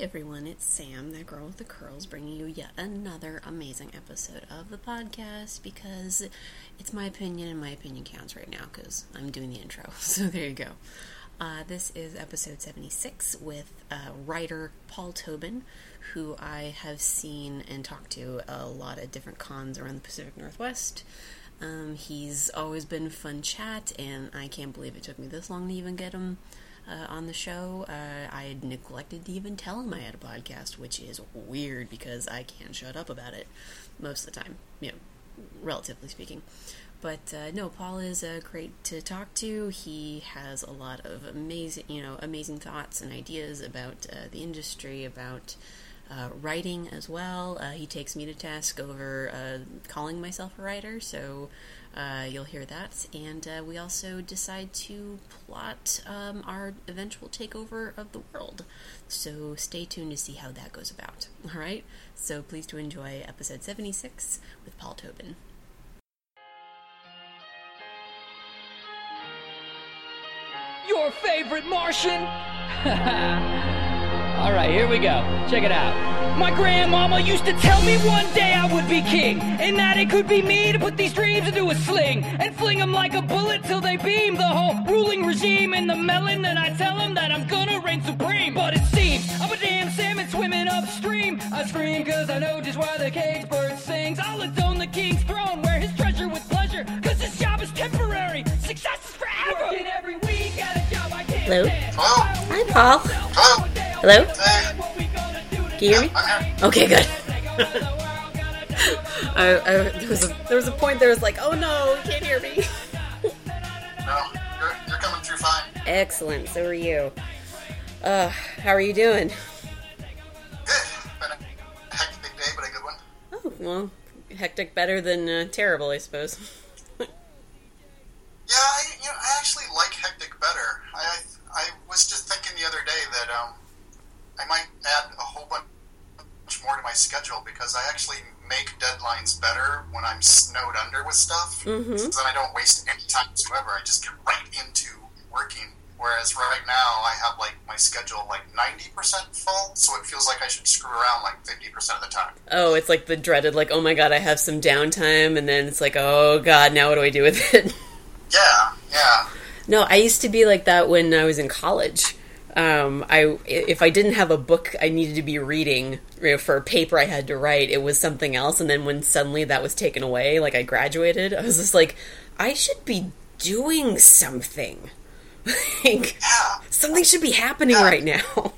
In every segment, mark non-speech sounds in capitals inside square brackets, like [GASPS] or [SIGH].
everyone, it's Sam, that girl with the curls, bringing you yet another amazing episode of the podcast because it's my opinion and my opinion counts right now because I'm doing the intro. [LAUGHS] So there you go. Uh, this is episode 76 with uh, writer Paul Tobin, who I have seen and talked to a lot of different cons around the Pacific Northwest. Um, he's always been fun chat, and I can't believe it took me this long to even get him uh, on the show. Uh, I had neglected to even tell him I had a podcast, which is weird because I can't shut up about it most of the time, you know, relatively speaking. But uh, no, Paul is uh, great to talk to. He has a lot of amazing, you know, amazing thoughts and ideas about uh, the industry, about uh, writing as well. Uh, he takes me to task over uh, calling myself a writer, so uh, you'll hear that. And uh, we also decide to plot um, our eventual takeover of the world. So stay tuned to see how that goes about. [LAUGHS] All right? So please to enjoy episode 76 with Paul Tobin. Your favorite Martian? [LAUGHS] All right, here we go. Check it out. My grandmama used to tell me one day I would be king, and that it could be me to put these dreams into a sling and fling them like a bullet till they beam. The whole ruling regime in the melon, then I tell them that I'm gonna reign supreme. But it seems I'm a damn salmon swimming upstream. I scream cause I know just why the cage bird sings. I'll atone the king's throne, wear his treasure with pleasure, cause this job is temporary. Success is forever. Working every week at a job I can't Hello? Hi, Paul. Hello? Hello? Can you hear me? Okay, good. [LAUGHS] I, I, there, was a, there was a point there was like, oh no, you can't hear me. [LAUGHS] No, you're, you're coming through fine. Excellent, so are you. Uh, how are you doing? Good. Been a hectic day, but a good one. Oh, well, hectic better than uh, terrible, I suppose. [LAUGHS] Yeah, I, you know, I actually like hectic better. I, I, I was just thinking the other day that um, I might add a whole bunch more to my schedule because I actually make better when I'm snowed under with stuff. Mhm. So then I don't waste any time whatsoever. I just get right into working. Whereas right now I have like my schedule like 90% full, so it feels like I should screw around like 50% of the time. Oh, it's like the dreaded, like, oh my god, I have some downtime, and then it's like, oh god, now what do I do with it? [LAUGHS] Yeah, yeah. no, I used to be like that when I was in college. Um, I if I didn't have a book I needed to be reading you know, for a paper I had to write, it was something else. And then when suddenly that was taken away, like I graduated, I was just like, I should be doing something. [LAUGHS] like Yeah. something should be happening Yeah. right now. [LAUGHS]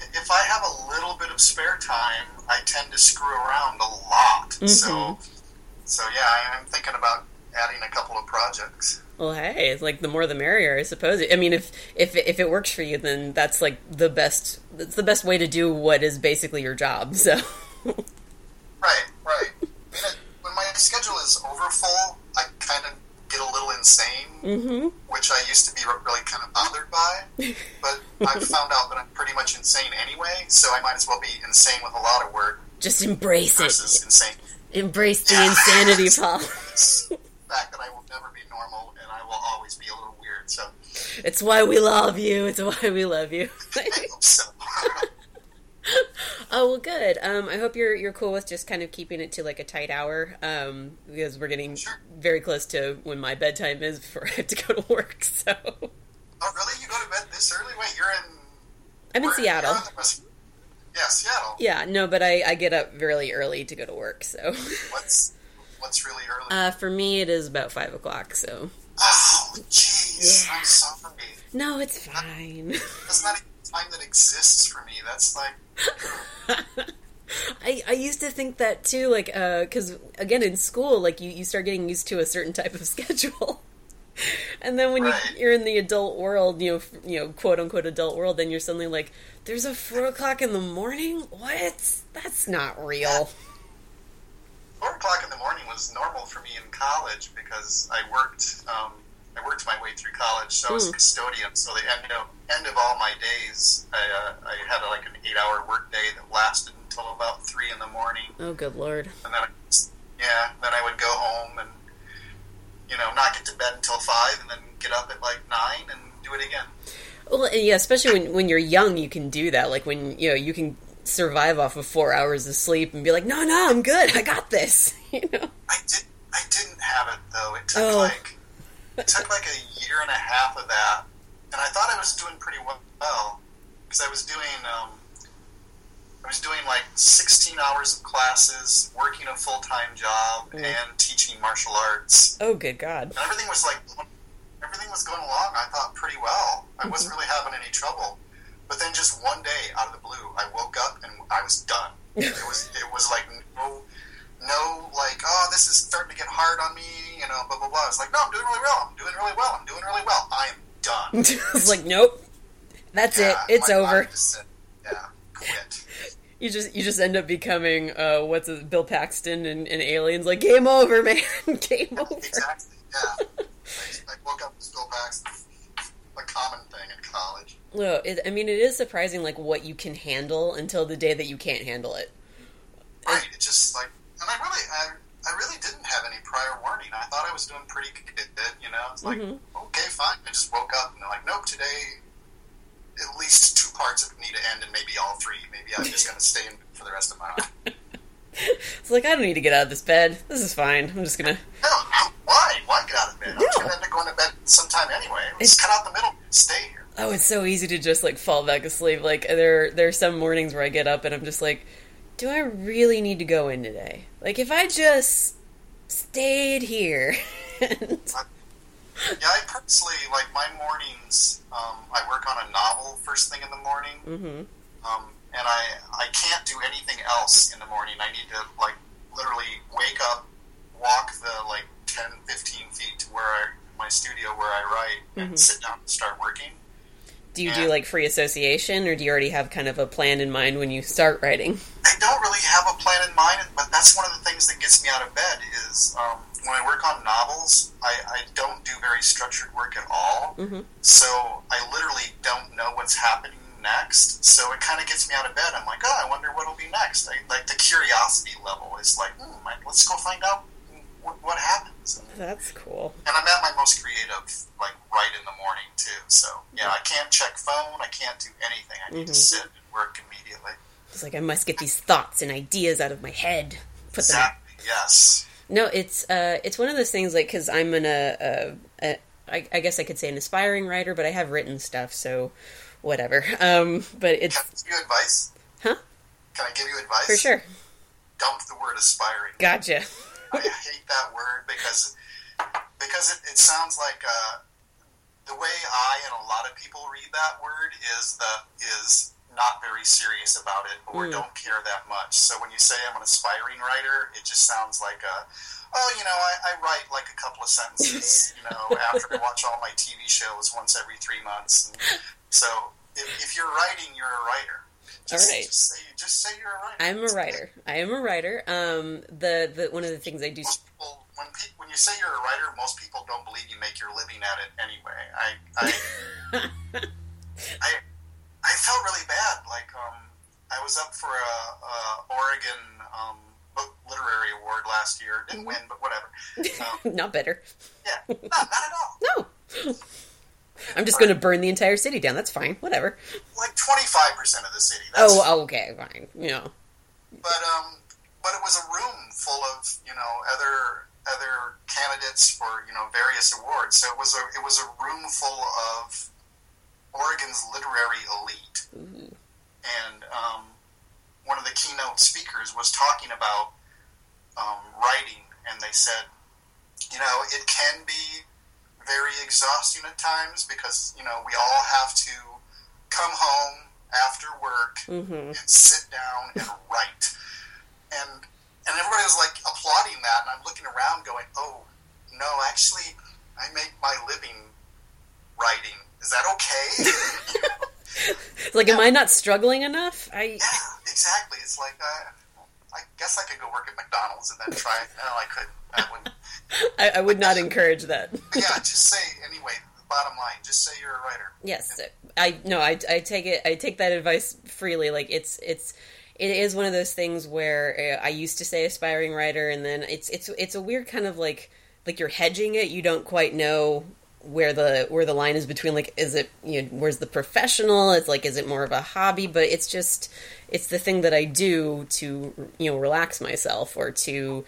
if I have a little bit of spare time, I tend to screw around a lot. So, so yeah, I'm thinking about adding a couple of projects. Well, hey, it's like the more the merrier, I suppose. I mean, if if if it works for you, then that's like the best. That's the best way to do what is basically your job. So, Right, right. I mean, it, when my schedule is overfull, I kind of get a little insane, hmm which I used to be really kind of bothered by. But [LAUGHS] I've found out that I'm pretty much insane anyway, so I might as well be insane with a lot of work just embrace it. insane. Embrace the Yeah. insanity, [LAUGHS] Paul. The fact that I will never be normal and I will always be a little weird. So It's why we love you. It's why we love you. [LAUGHS] So. [LAUGHS] oh well, good. Um, I hope you're you're cool with just kind of keeping it to like a tight hour. Um, because we're getting Sure. very close to when my bedtime is before I have to go to work. [LAUGHS] So Oh, really? You go to bed this early? Wait, you're in. I'm in Seattle. you're the West- Yeah, Seattle. Yeah, no, but I, I get up really early to go to work. So What's what's really early? uh, for me, it is about five o'clock. So oh, jeez. Yeah. I'm sorry. no, it's fine. That's not a time that exists for me. That's like. [LAUGHS] I, I used to think that too, like, uh, because again, in school, like, you, you start getting used to a certain type of [LAUGHS] schedule. and then when Right. you, you're in the adult world, you know, you know, quote unquote adult world, then you're suddenly like, there's a four o'clock in the morning? What? That's not real. Four o'clock in the morning was normal for me in college because I worked. Um, I worked my way through college, so I was a Hmm. custodian. So the end of end of all my days, I, uh, I had like an eight-hour work day that lasted until about three in the morning. Oh, good lord. and then I, yeah, then I would go home and you know not get to bed until five, and then get up at like nine and do it again. Well, yeah, especially when when you're young, you can do that. Like when you know you can survive off of four hours of sleep and be like, no, no, I'm good. I got this. [LAUGHS] You know. I did. I didn't have it though. It took Oh. like it took like a year and a half of that, and I thought I was doing pretty well because I was doing um, I was doing like 16 hours of classes, working a full time job, Mm. and teaching martial arts, Oh, good God. and everything was like everything was going along. I thought pretty well. I wasn't really having any trouble. But then just one day, out of the blue, I woke up and I was done. [LAUGHS] It was it was like no no like oh this is starting to get hard on me you know blah blah blah. It's like no I'm doing really well. I'm doing really well. I'm doing really well. I am done. [LAUGHS] it's like, nope. That's Yeah, it. It's over. said, yeah, quit. [LAUGHS] You just you just end up becoming uh, what's it, Bill Paxton and, and Aliens. Like game over, man. game over. Exactly. Yeah. I, I woke up with Bill Paxton. A common thing in college. No, it, I mean it is surprising like what you can handle until the day that you can't handle it. Right. It just like, and I really, I, I really didn't have any prior warning. I thought I was doing pretty good. You know, it's like, Mhm. okay, fine. I just woke up and they're like, nope, today, at least two parts of it need to end, and maybe all three. Maybe I'm just going to stay in for the rest of my life. [LAUGHS] It's like I don't need to get out of this bed. This is fine. I'm just gonna. No, no, why? Why get out of bed? I'm just going to end up going to bed sometime anyway. Let's cut out the middle. Stay here. Oh, it's so easy to just like fall back asleep. Like there, there are some mornings where I get up and I'm just like, do I really need to go in today? Like if I just stayed here. [LAUGHS] and, Yeah, I purposely like my mornings. Um, I work on a novel first thing in the morning. hmm um, and I I can't do anything else in the morning. I need to like literally wake up, walk the like 10, 15 feet to where I my studio where I write, and Mhm. sit down and start working. Do you do like free association, or do you already have kind of a plan in mind when you start writing? I don't really have a plan in mind, but that's one of the things that gets me out of bed. Is um, when I work on novels, I, I don't do very structured work at all. Mhm. So I literally don't know what's happening next. So it kind of gets me out of bed. I'm like, oh, I wonder what'll be next. I, like the curiosity level is like, hmm, let's go find out what, what happens. That's cool. and I'm at my most creative, like right in the morning too. So yeah, I can't check phone. I can't do anything. I need to Mhm. sit and work immediately. It's like I must get these thoughts and ideas out of my head. Put them. Exactly. Yes. No, it's uh, it's one of those things like because I'm an uh, uh, uh, I, I guess I could say an aspiring writer, but I have written stuff, so whatever. [LAUGHS] Um, but it's Can I give you advice? Huh? Can I give you advice? for sure. Dump the word aspiring. Gotcha. I hate that word because because it, it sounds like uh, the way I and a lot of people read that word is the is not very serious about it or Mm. don't care that much. So when you say I'm an aspiring writer, it just sounds like a oh, you know, I, I write like a couple of sentences, [LAUGHS] you know, after I watch all my TV shows once every three months. And so if, if you're writing, you're a writer. Just, All right. Just say, just say you're a writer. I'm a writer. I am a writer. Um, the the one of the things I do. people when pe- when you say you're a writer, most people don't believe you make your living at it anyway. I I [LAUGHS] I, I felt really bad. Like um, I was up for a, a Oregon um, book literary award last year. Didn't win, but whatever. [LAUGHS] Um, Not better. yeah, no, not at all. No. [LAUGHS] I'm just going to burn the entire city down. That's fine. Whatever. Like twenty five percent of the city. That's, Oh, oh, okay, fine. You know. but um, but it was a room full of you know other other candidates for you know various awards. So it was a it was a room full of Oregon's literary elite, Ooh. and um, one of the keynote speakers was talking about um, writing, and they said, you know, it can be very exhausting at times because you know we all have to come home after work hmm and sit down and write. And and everybody was like applauding that, and I'm looking around going, "Oh, no, actually, I make my living writing. Is that okay?" It's [LAUGHS] [LAUGHS] like, am I not struggling enough? I. yeah, exactly. It's like uh, I guess I could go work at McDonald's and then try. No, I couldn't. [LAUGHS] I I would not encourage that. [LAUGHS] Yeah, just say anyway. Bottom line, just say you're a writer. Yes, I no, I, I take it. I take that advice freely. Like it's it's it is one of those things where uh, I used to say aspiring writer, and then it's it's it's a weird kind of like like you're hedging it. You don't quite know where the where the line is between like is it you know where's the professional it's like is it more of a hobby but it's just it's the thing that i do to you know relax myself or to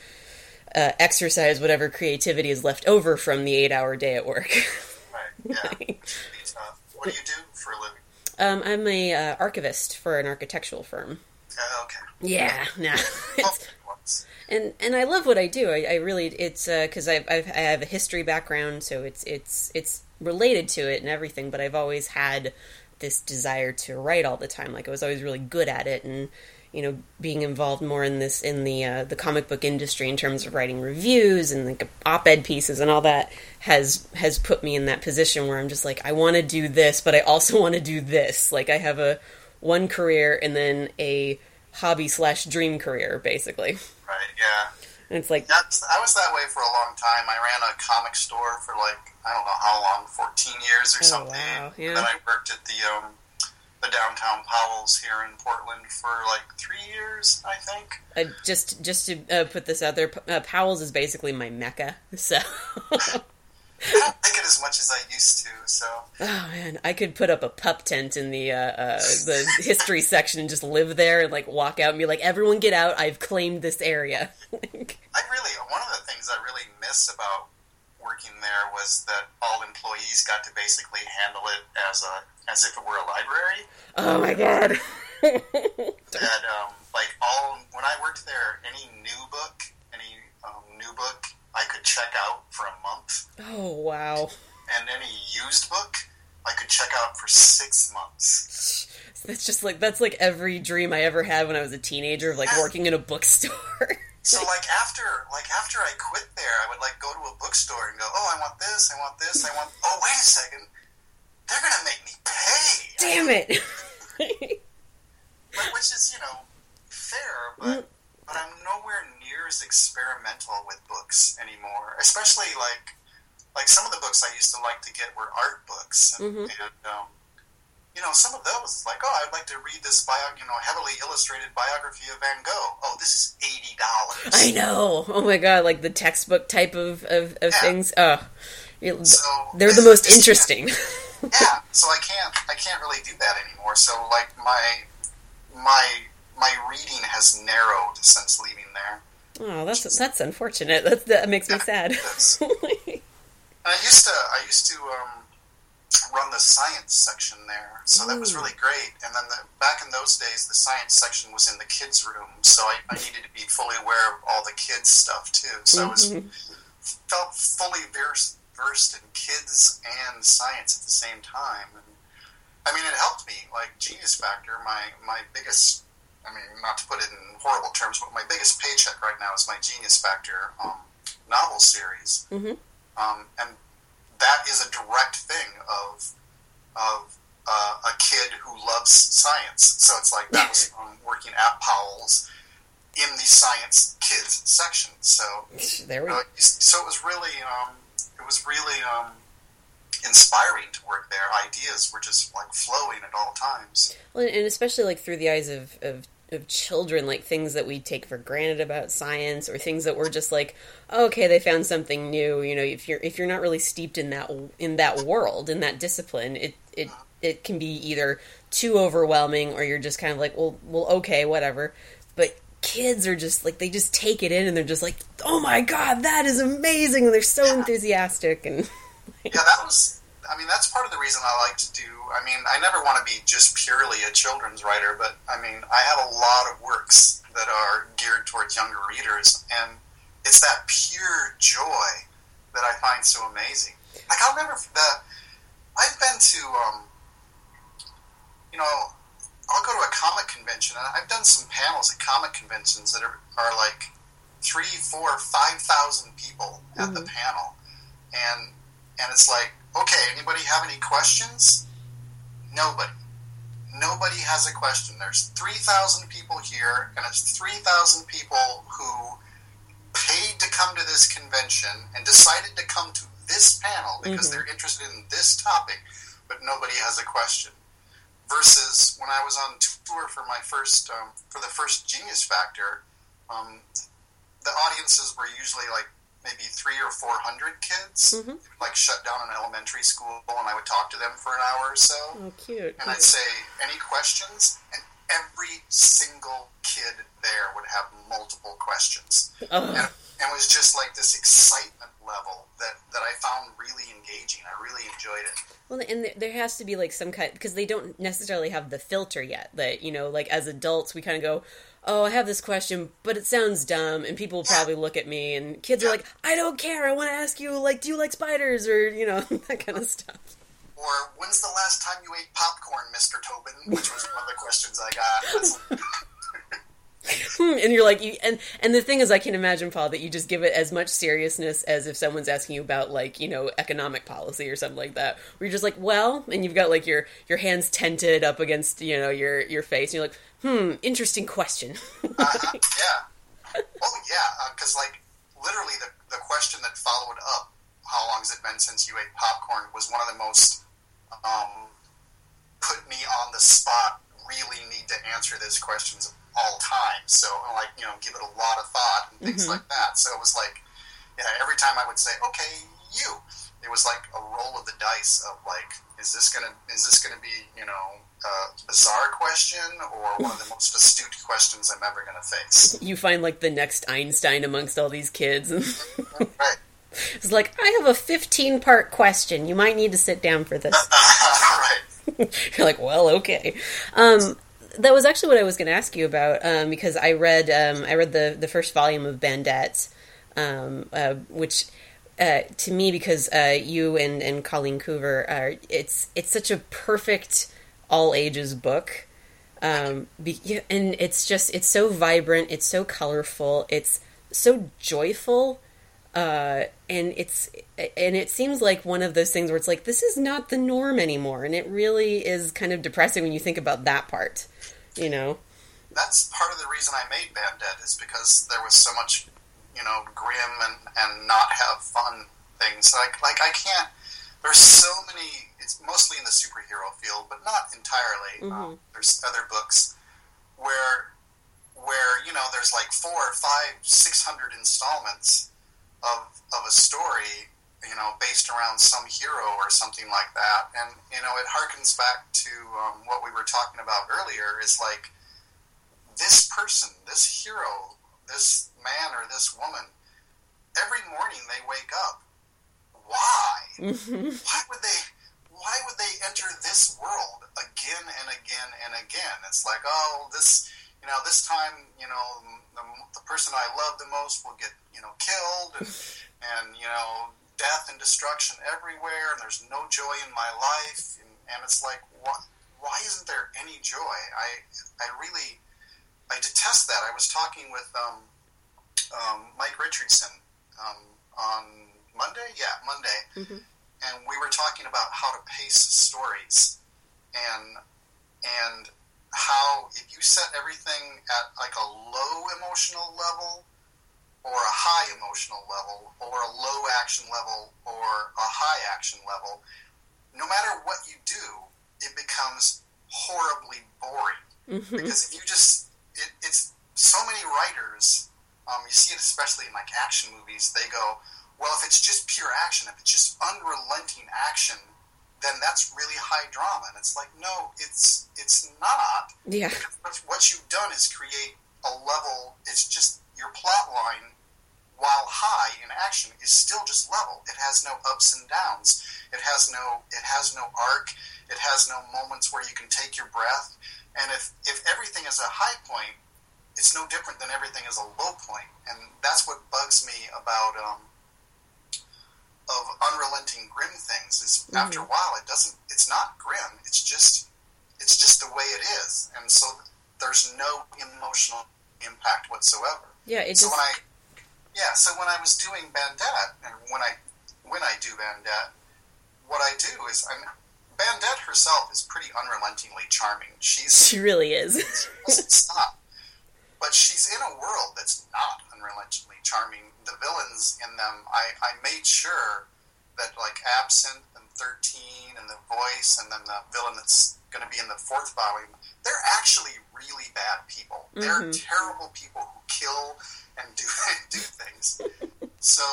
uh, exercise whatever creativity is left over from the eight hour day at work [LAUGHS] Right. Yeah. It's. What do you do for a living? um, i'm a uh, archivist for an architectural firm Uh, okay. yeah no [LAUGHS] and and I love what I do. I, I really it's because I've, I've I have a history background, so it's it's it's related to it and everything. But I've always had this desire to write all the time. Like I was always really good at it, and you know, being involved more in this in the uh, the comic book industry in terms of writing reviews and like op-ed pieces and all that has has put me in that position where I'm just like I want to do this, but I also [LAUGHS] want to do this. Like I have a one career and then a hobby slash dream career, basically. Right. Yeah. And it's like, That's, I was that way for a long time. I ran a comic store for like I don't know how long, fourteen years or Oh, something. wow, yeah. And then I worked at the um, the downtown Powell's here in Portland for like three years, I think. uh, just just to uh, put this out there, uh, Powell's is basically my mecca. [LAUGHS] So, I don't like it as much as I used to. So oh man, I could put up a pup tent in the uh, uh, the history section and just live there and like walk out and be like, everyone get out! I've claimed this area. [LAUGHS] I really one of the things I really miss about working there was that all employees got to basically handle it as a as if it were a library. oh my god. [LAUGHS] that um, like all when I worked there, any new book, any um, new book, I could check out for a month, oh wow. and any used book, I could check out for six months. That's just like that's like every dream I ever had when I was a teenager of like working in a bookstore. [LAUGHS] So like after like after I quit there, I would like go to a bookstore and go, oh, I want this, I want this, I want. Oh, wait a second, they're gonna make me pay. Damn it. [LAUGHS] But, which is you know fair, but but I'm nowhere near as experimental with books anymore. Especially like like some of the books I used to like to get were art books, and, Mhm. and um, you know some of those is like oh I'd like to read this bio you know heavily illustrated biography of Van Gogh. Oh, this is eighty dollars. I know. Oh my god, like the textbook type of of, of Yeah. things. Oh, So they're the most interesting. [LAUGHS] yeah, so I can't I can't really do that anymore. So like my my my reading has narrowed since leaving there. Oh, that's that's unfortunate. That that makes me Yeah, sad. it is. And I used to I used to um, run the science section there, so that was really great. And then the, back in those days, the science section was in the kids' room, so I, I needed to be fully aware of all the kids stuff too. So I was Mhm. felt fully versed versed in kids and science at the same time. And I mean, it helped me. Like Genius Factor, my my biggest. I mean, not to put it in horrible terms, but my biggest paycheck right now is my Genius Factor um, novel series Mhm. um, and that is a direct thing of of uh, a kid who loves science. So it's like that was um, working at Powell's in the science kids section. So There we uh, so it was really um, it was really um, inspiring to work there. Ideas were just like flowing at all times. Well, and especially like through the eyes of, of of children, like things that we take for granted about science, or things that we're just like, okay, they found something new. You know, if you're if you're not really steeped in that in that world in that discipline, it it it can be either too overwhelming, or you're just kind of like, well, well, okay, whatever. But kids are just like they just take it in, and they're just like, oh my god, that is amazing, and they're so enthusiastic and. [LAUGHS] Yeah, that was. I mean, that's part of the reason I like to do. I mean, I never want to be just purely a children's writer, but I mean, I have a lot of works that are geared towards younger readers, and it's that pure joy that I find so amazing. Like I'll never the. I've been to, um, you know, I'll go to a comic convention, and I've done some panels at comic conventions that are, are like three, four, five thousand people at the panel, and and it's like, okay, anybody have any questions? Nobody. Nobody has a question. There's 3,000 people here, and it's 3,000 people who paid to come to this convention and decided to come to this panel because Mhm. they're interested in this topic, but nobody has a question. Versus when I was on tour for my first, um, for the first Genius Factor, um, the audiences were usually like maybe three or four hundred kids, Mhm. like shut down an elementary school, and I would talk to them for an hour or so. Oh, cute. And I'd say, any questions? And every single kid there would have multiple questions. Oh. And it was just like this excitement level that, that I found really engaging. I really enjoyed it. Well, and there- has to be like some kind because they don't necessarily have the filter yet. That you know, like as adults, we kind of go, "Oh, I have this question, but it sounds dumb," and people will probably look at me. And kids are like, "I don't care. I want to ask you, like, do you like spiders or you know [LAUGHS] that kind of stuff." Or, when's the last time you ate popcorn, Mr. Tobin? Which was one of the questions I got. I was like, Hmm, and you're like, you, and and the thing is, I can imagine, Paul, that you just give it as much seriousness as if someone's asking you about like you know economic policy or something like that. Where you're just like, well, and you've got like your your hands tented up against you know your your face, and you're like, hmm, interesting question. uh-huh, [LAUGHS] yeah. Oh, yeah, because, like, literally the, the question that followed up, how long has it been since you ate popcorn, was one of the most um, put me on the spot, really need to answer those questions all time. So, like, you know, give it a lot of thought and things like that. So it was like, yeah, every time I would say, okay, you, it was like a roll of the dice of like, is this gonna is this gonna be you know a bizarre question or one of the most astute questions I'm ever gonna face? you find like the next Einstein amongst all these kids. [LAUGHS] Right. It's like, I have a 15 part question. You might need to sit down for this. [LAUGHS] [LAUGHS] You're like, well, okay. Um, that was actually what I was going to ask you about um, because I read um, I read the the first volume of Bandette, um, uh, which uh, to me because uh, you and, and Colleen Coover are it's it's such a perfect all ages book. Um, be, and it's just it's so vibrant, it's so colorful, it's so joyful uh, and it's and it seems like one of those things where it's like this is not the norm anymore, and it really is kind of depressing when you think about that part. You know, That's part of the reason I made Bad Bandit is because there was so much, you know, grim and, and not have fun things. Like like I can't. There's so many. It's mostly in the superhero field, but not entirely. Um, there's other books where where you know there's like four, five, six hundred installments of of a story, you know, based around some hero or something like that, and you know it harkens back to um, what we were talking about earlier. Is like this person, this hero, this man or this woman. Every morning they wake up. Why? [LAUGHS] Why would they? Why would they enter this world again and again and again? It's like, oh, this, you know, this time, you know, the, the person I love the most will get, you know, killed, and, [LAUGHS] and you know, death and destruction everywhere, and there's no joy in my life, and, and it's like, what? Why isn't there any joy? I, I really, I detest that. I was talking with um, um, Mike Richardson um, on Monday. Yeah, Monday and we were talking about how to pace stories and and how if you set everything at like a low emotional level or a high emotional level or a low action level or a high action level no matter what you do it becomes horribly boring. Because if you just it, it's so many writers um, you see it especially in like action movies they go well if it's just pure action if it's just unrelenting action then that's really high drama. And it's like no it's it's not. Yeah, what you've done is create a level. It's just your plot line while high in action is still just level. It has no ups and downs. It has no it has no arc. It has no moments where you can take your breath. And if if everything is a high point it's no different than everything is a low point. point. And that's what bugs me about um, of unrelenting grim things is mm-hmm. after a while it doesn't it's not grim it's just it's just the way it is and so there's no emotional impact whatsoever yeah. It so just when I yeah so when I was doing Bandette and when I when I do Bandette what I do is I'm Bandette herself is pretty unrelentingly charming she's she really is. [LAUGHS] doesn't stop. But she's in a world that's not unrelentingly charming. The villains in them, I, I made sure that like Absinthe and Thirteen and the Voice and then the villain that's going to be in the fourth volume, they're actually really bad people. They're terrible people who kill and do [LAUGHS] do things. So,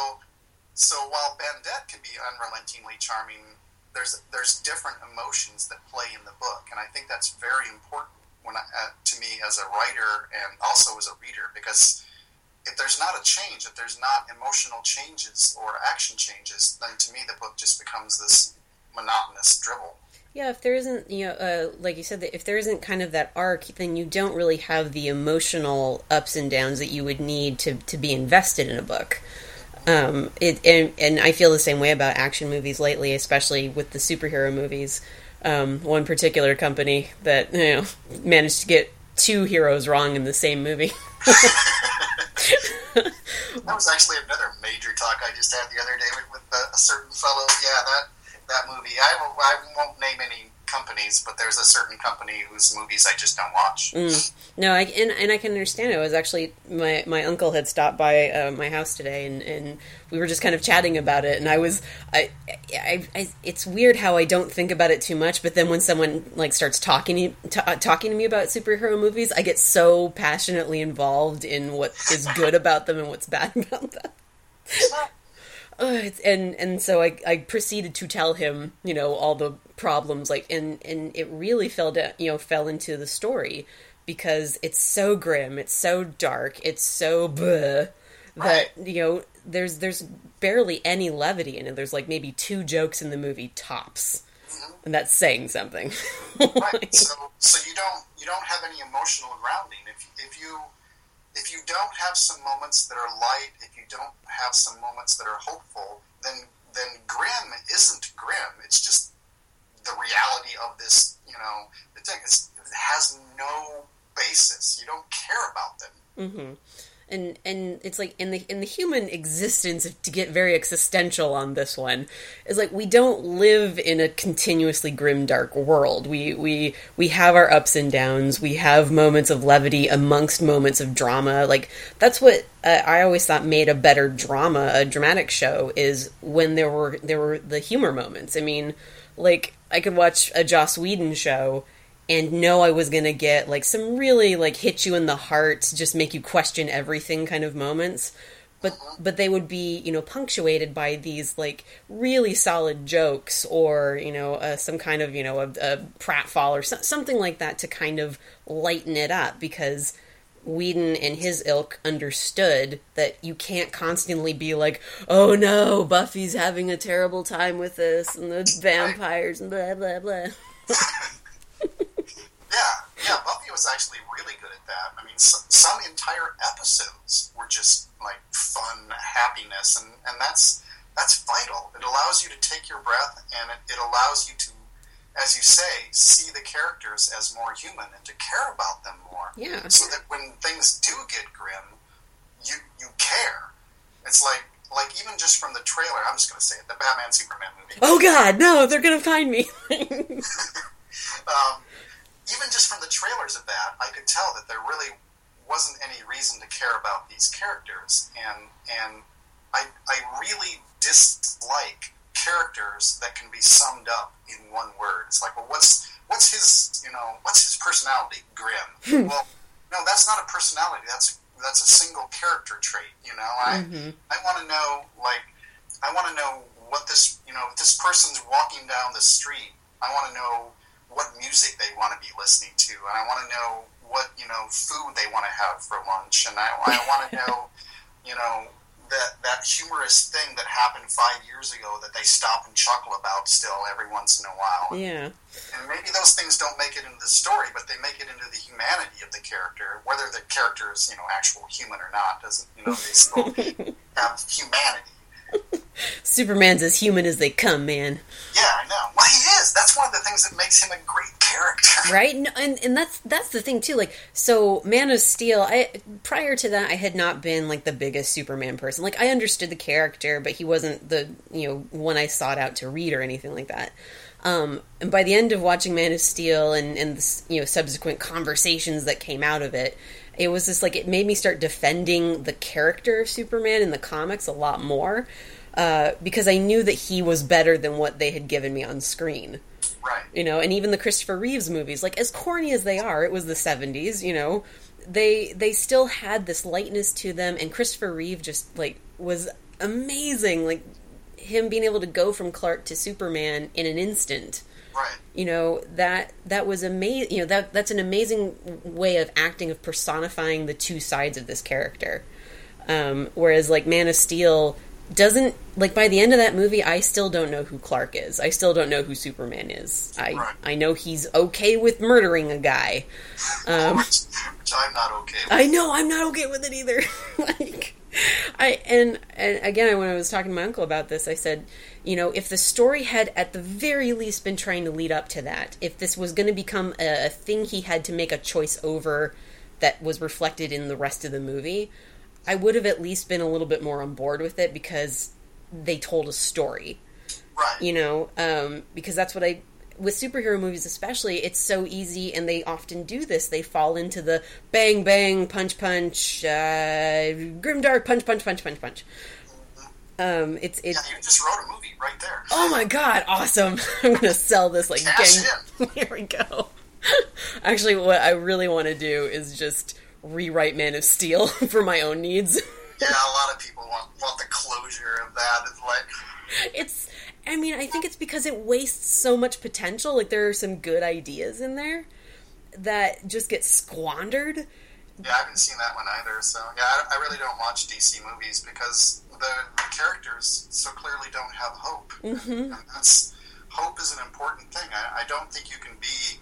so while Bandette can be unrelentingly charming, there's there's different emotions that play in the book, and I think that's very important when I, uh, to me as a writer and also as a reader because if there's not a change, if there's not emotional changes or action changes, then to me the book just becomes this monotonous dribble. Yeah, if there isn't, you know, uh, like you said, if there isn't kind of that arc, then you don't really have the emotional ups and downs that you would need to to be invested in a book. Um, it and, and I feel the same way about action movies lately, especially with the superhero movies. Um, one particular company that you know managed to get two heroes wrong in the same movie. [LAUGHS] [LAUGHS] that was actually another major talk I just had the other day with, with a certain fellow. Yeah, that that movie. I, won't- I won't name any companies, but there's a certain company whose movies I just don't watch. Mm. No, I and, and I can understand it. I was actually my my uncle had stopped by uh, my house today, and, and we were just kind of chatting about it. And I was, I, I, I, it's weird how I don't think about it too much, but then when someone like starts talking to, uh, talking to me about superhero movies, I get so passionately involved in what is good about them and what's bad about them. Uh, it's, and and so I, I proceeded to tell him you know all the problems like and and it really fell down you know fell into the story because it's so grim it's so dark it's so bleh, that you know there's there's barely any levity in it there's like maybe two jokes in the movie tops and that's saying something [LAUGHS] right. So, so you don't you don't have any emotional grounding. If if you if you don't have some moments that are light, if you don't have some moments that are hopeful, then then grim isn't grim. It's just the reality of this. You know, the thing is, it has no basis. You don't care about them. hmm And and it's like in the in the human existence to get very existential on this one is like we don't live in a continuously grim dark world. We we we have our ups and downs. We have moments of levity amongst moments of drama. Like that's what uh, I always thought made a better drama, a dramatic show is when there were there were the humor moments. I mean, like I could watch a Joss Whedon show and know I was gonna get like some really like hit you in the heart, just make you question everything kind of moments. But but they would be you know punctuated by these like really solid jokes or you know uh, some kind of you know a, a pratfall or so, something like that to kind of lighten it up because Whedon and his ilk understood that you can't constantly be like, oh no, Buffy's having a terrible time with this and the vampires and blah blah blah. [LAUGHS] Yeah, yeah. Buffy was actually really good at that. I mean, some, some entire episodes were just like fun happiness, and and that's that's vital. It allows you to take your breath, and it, it allows you to, as you say, see the characters as more human and to care about them more. Yeah. So that when things do get grim, you you care. It's like like even just from the trailer. I'm just going to say it. The Batman Superman movie. Oh God, no! They're gonna find me. [LAUGHS] [LAUGHS] um, even just from the trailers of that, I could tell that there really wasn't any reason to care about these characters, and and I I really dislike characters that can be summed up in one word. It's like, well, what's what's his you know what's his personality? Grim. [LAUGHS] Hmm. well, no, that's not a personality. That's that's a single character trait. You know, I mm-hmm. I want to know like I want to know what this you know if this person's walking down the street. I want to know what music they want to be listening to, and I want to know what you know food they want to have for lunch, and I, I want to know [LAUGHS] you know that that humorous thing that happened five years ago that they stop and chuckle about still every once in a while. yeah. And maybe those things don't make it into the story, but they make it into the humanity of the character. Whether the character is, you know, actual human or not, doesn't, you know, they still [LAUGHS] have humanity. Superman's as human as they come, man. Yeah, I know. Well, he is. That's one of the things that makes him a great character. [LAUGHS] right no, and and that's that's the thing too like so man of steel i prior to that i had not been like the biggest superman person like i understood the character but he wasn't the you know one i sought out to read or anything like that um and by the end of watching man of steel and and the, you know subsequent conversations that came out of it it was just like it made me start defending the character of superman in the comics a lot more uh, because I knew that he was better than what they had given me on screen Right. you know and even the christopher reeves movies like as corny as they are it was the 70s you know they they still had this lightness to them and christopher reeve just like was amazing. Like him being able to go from Clark to Superman in an instant. Right. You know that that was amazing. You know that that's an amazing way of acting of personifying the two sides of this character. Um, whereas like Man of Steel doesn't like by the end of that movie, I still don't know who Clark is. I still don't know who Superman is. I Right. I know he's okay with murdering a guy. [LAUGHS] Um, which, which I'm not okay with. I know I'm not okay with it either. [LAUGHS] like, [LAUGHS] I and and again, when I was talking to my uncle about this, I said, you know, if the story had at the very least been trying to lead up to that, if this was going to become a, a thing he had to make a choice over that was reflected in the rest of the movie, I would have at least been a little bit more on board with it because they told a story right. you know um, because that's what i with superhero movies especially it's so easy and they often do this. They fall into the bang bang punch punch uh, grimdark punch punch punch punch punch. Um, it's yeah, you just wrote a movie right there. oh my god awesome. [LAUGHS] I'm gonna sell this like Cash gang. [LAUGHS] here we go. [LAUGHS] Actually what i really want to do is just rewrite man of steel for my own needs. Yeah, a lot of people want want the closure of that. It's like, it's i mean i think it's because it wastes so much potential like there are some good ideas in there that just get squandered yeah, I haven't seen that one either. So yeah, I, I really don't watch DC movies because the, the characters so clearly don't have hope. Mm-hmm. And that's hope is an important thing. I, I don't think you can be.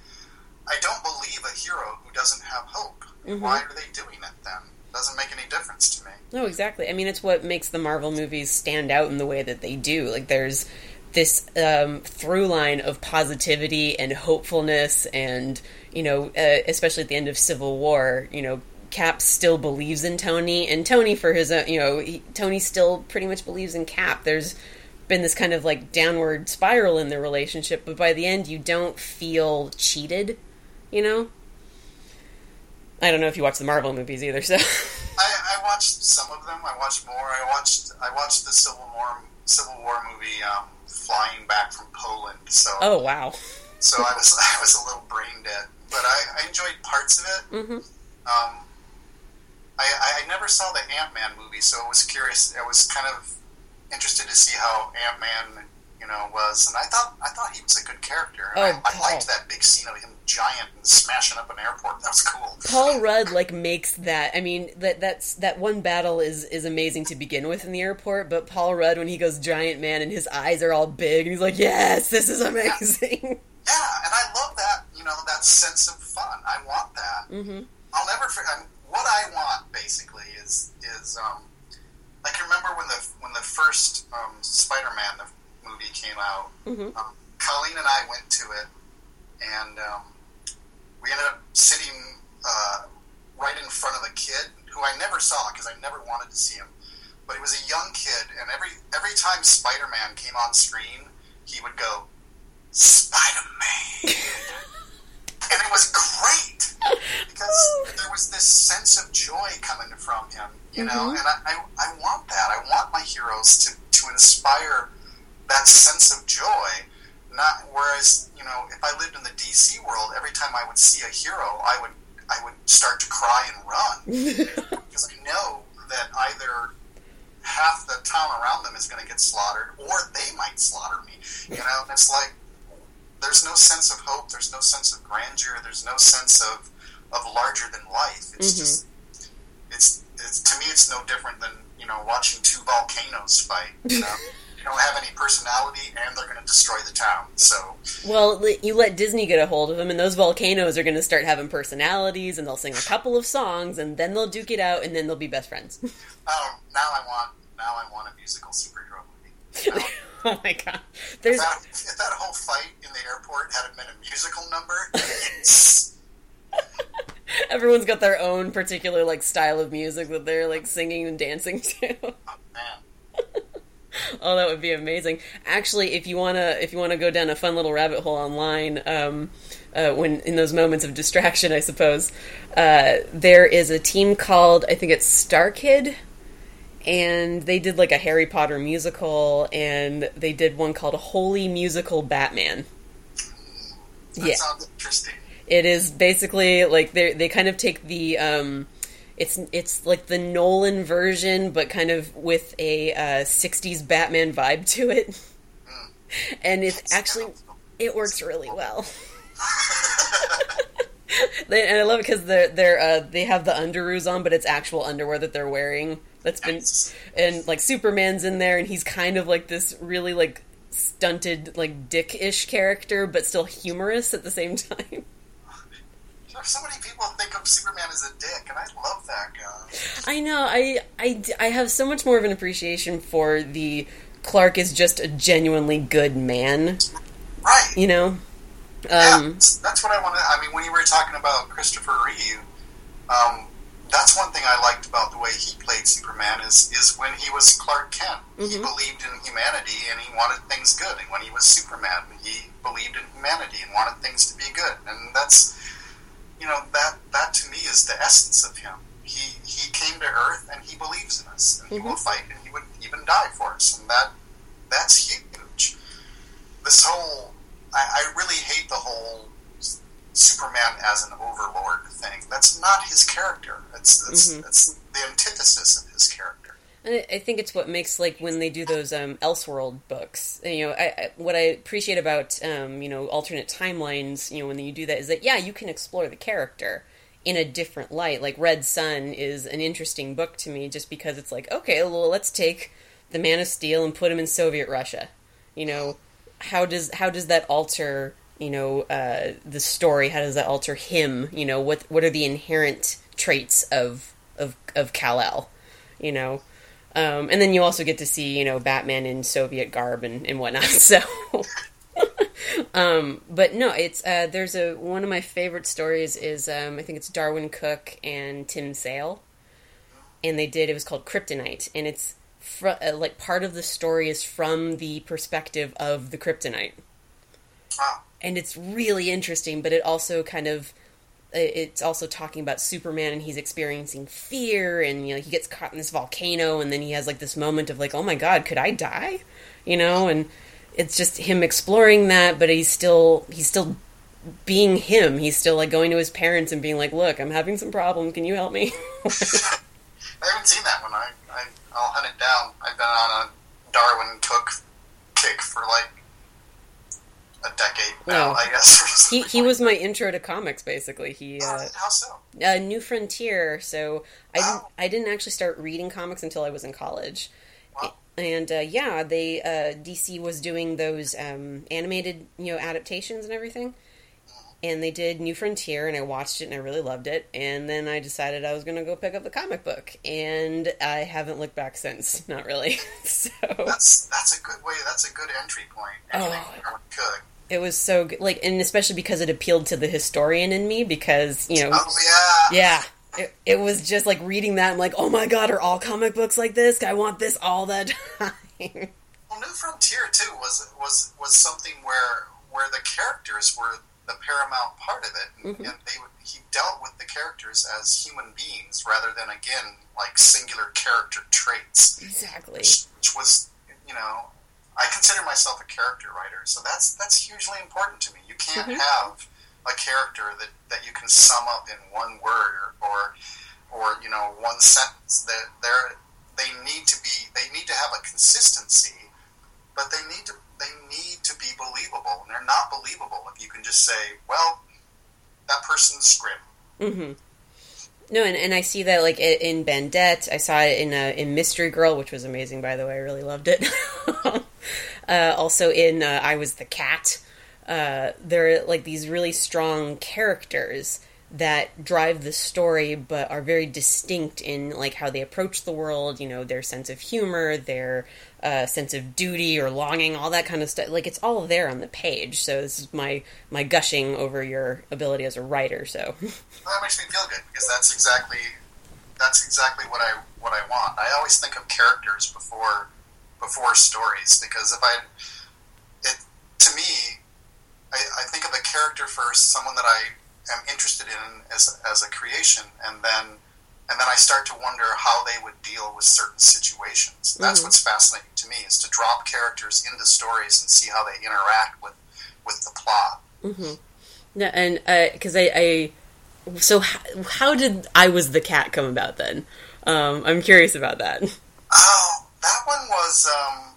I don't believe a hero who doesn't have hope. Why are they doing it then? Doesn't make any difference to me. no exactly i mean it's what makes the marvel movies stand out in the way that they do like there's this um, through line of positivity and hopefulness and you know uh, especially at the end of civil war you know cap still believes in tony and tony for his own you know he, tony still pretty much believes in cap there's been this kind of like downward spiral in their relationship but by the end you don't feel cheated you know i don't know if you watch the marvel movies either so I, I watched some of them. I watched more. I watched. I watched the Civil War Civil War movie, um, Flying Back from Poland. So oh wow so I was [LAUGHS] I was a little brain dead, but I, I enjoyed parts of it. mm-hmm. Um, I, I never saw the Ant Man movie, so I was curious. I was kind of interested to see how Ant Man, you know, was, and I thought I thought he was a good character. Oh, I, I liked that big scene of him giant and smashing up an airport. That was cool. Paul Rudd like makes that. I mean, that that's that one battle is is amazing to begin with in the airport. But Paul Rudd, when he goes giant man and his eyes are all big, and he's like, "Yes, this is amazing." [LAUGHS] Yeah, and I love that. You know, that sense of fun. I want that. hmm I'll never forget. What I want basically is is um, like remember when the when the first um, Spider-Man movie came out. Mhm. Um, Colleen and I went to it, and um, we ended up sitting uh, right in front of a kid who I never saw because I never wanted to see him. But he was a young kid, and every every time Spider-Man came on screen, he would go Spider-Man, [LAUGHS] and it was great because [LAUGHS] there was this sense of joy coming from him, you know, Mhm. and I, I, I want that. I want my heroes to, to inspire that sense of joy. Not whereas, you know, if I lived in the DC world, every time I would see a hero, I would I would start to cry and run [LAUGHS] because I know that either half the town around them is going to get slaughtered, or they might slaughter me. You know, and it's like there's no sense of hope. There's no sense of grandeur. There's no sense of of larger than life. It's Mhm. just it's it's to me it's no different than you know watching two volcanoes fight. You know, [LAUGHS] you don't have any personality, and they're going to destroy the town. So well, you let Disney get a hold of them, and those volcanoes are going to start having personalities, and they'll sing a couple of songs, and then they'll duke it out, and then they'll be best friends. um, [LAUGHS] now I want now I want a musical superhero movie. Now, [LAUGHS] oh my god, there's that, if that whole fight in the airport had been a musical number, it's, [LAUGHS] everyone's got their own particular like style of music that they're like singing and dancing to. man, [LAUGHS] Oh, that would be amazing. Actually, if you wanna if you wanna go down a fun little rabbit hole online, um, uh, when in those moments of distraction, I suppose uh, there is a team called I think it's StarKid, and they did like a Harry Potter musical, and they did one called Holy Musical Batman. that Yeah. sounds interesting. It is basically like they they kind of take the um, it's it's like the Nolan version, but kind of with a uh, '60s Batman vibe to it, and it's actually it works really well. [LAUGHS] they, and I love it because they're they're uh, they have the underoos on, but it's actual underwear that they're wearing. That's been and like Superman's in there, and he's kind of like this really like stunted like dick-ish character, but still humorous at the same [LAUGHS] time. So many people think of Superman as a dick, and I love that guy. I know. I, I, I have so much more of an appreciation for the Clark is just a genuinely good man. Right. You know? Um, yeah, that's, what I want to. I mean, when you were talking about Christopher Reeve, um, that's one thing I liked about the way he played Superman is is when he was Clark Kent, he Mhm. believed in humanity and he wanted things good, and when he was Superman, he believed in humanity and wanted things to be good, and that's you know that that to me is the essence of him. He he came to Earth and he believes in us, and he will fight, and he would even die for us, and that that's huge. This whole I, I really hate the whole Superman as an overlord thing. That's not his character. It's it's, Mhm. it's the antithesis of his character. I think it's what makes like when they do those um, Elseworld books. You know, I, I, what I appreciate about um, you know alternate timelines. You know, when you do that is that yeah, you can explore the character in a different light. Like Red Sun is an interesting book to me just because it's like okay, well let's take the Man of Steel and put him in Soviet Russia. You know, how does how does that alter you know uh, the story? How does that alter him? You know, what what are the inherent traits of of of Kal El? You know. Um, and then you also get to see, you know, Batman in Soviet garb and, and whatnot. [LAUGHS] So, [LAUGHS] um, but no, it's uh, there's a one of my favorite stories is um, I think it's Darwyn Cooke and Tim Sale, and they did it was called Kryptonite, and it's fr- uh, like part of the story is from the perspective of the Kryptonite, and it's really interesting. But it also kind of it's also talking about Superman and he's experiencing fear and you know he gets caught in this volcano and then he has like this moment of like oh my god could I die you know and it's just him exploring that but he's still he's still being him he's still like going to his parents and being like look I'm having some problems can you help me [LAUGHS] I haven't seen that one. I, I I'll hunt it down. I've been on a Darwyn Cooke kick for like a decade now. Oh. I guess. [LAUGHS] he he was my intro to comics basically he uh, How so? uh, New Frontier. So I didn't, I didn't actually start reading comics until I was in college. Wow. And uh, yeah, they uh, DC was doing those um, animated you know adaptations and everything. And they did New Frontier, and I watched it, and I really loved it. And then I decided I was going to go pick up the comic book, and I haven't looked back since. [LAUGHS] Not really. [LAUGHS] so That's that's a good way. That's a good entry point. Oh. Cooke. It was so good, like, and especially because it appealed to the historian in me, because you know, Oh yeah. Yeah. It, it was just like reading that. I'm like, oh my god, are all comic books like this? I want this all the [LAUGHS] time. Well, New Frontier too was was was something where where the characters were the paramount part of it, and, Mm-hmm. and they would, he dealt with the characters as human beings rather than again like singular character traits, exactly. which, which was you know I consider myself a character writer, so that's that's hugely important to me. You can't Mhm. have a character that, that you can sum up in one word or, or you know one sentence. That they're they need to be they need to have a consistency, but they need to they need to be believable. And they're not believable if you can just say, well, that person's grim. hmm No, and, and I see that like in Bandette. I saw it in uh, in Mystery Girl, which was amazing, by the way. I really loved it. [LAUGHS] uh, also in uh, I Was the Cat. Uh, there are like these really strong characters that drive the story, but are very distinct in like how they approach the world. You know, their sense of humor, their uh, sense of duty or longing, all that kind of stuff. Like it's all there on the page. So this is my my gushing over your ability as a writer. So. [LAUGHS] That makes me feel good because that's exactly that's exactly what I what I want. I always think of characters before before stories because if I it to me I, I think of a character first, someone that I am interested in as as a creation, and then and then I start to wonder how they would deal with certain situations. That's Mhm. what's fascinating to me is to drop characters into stories and see how they interact with with the plot. Mm-hmm. No, and because I, I so how, how did I was the cat come about then? Um, I'm curious about that. Oh, that one was. Um,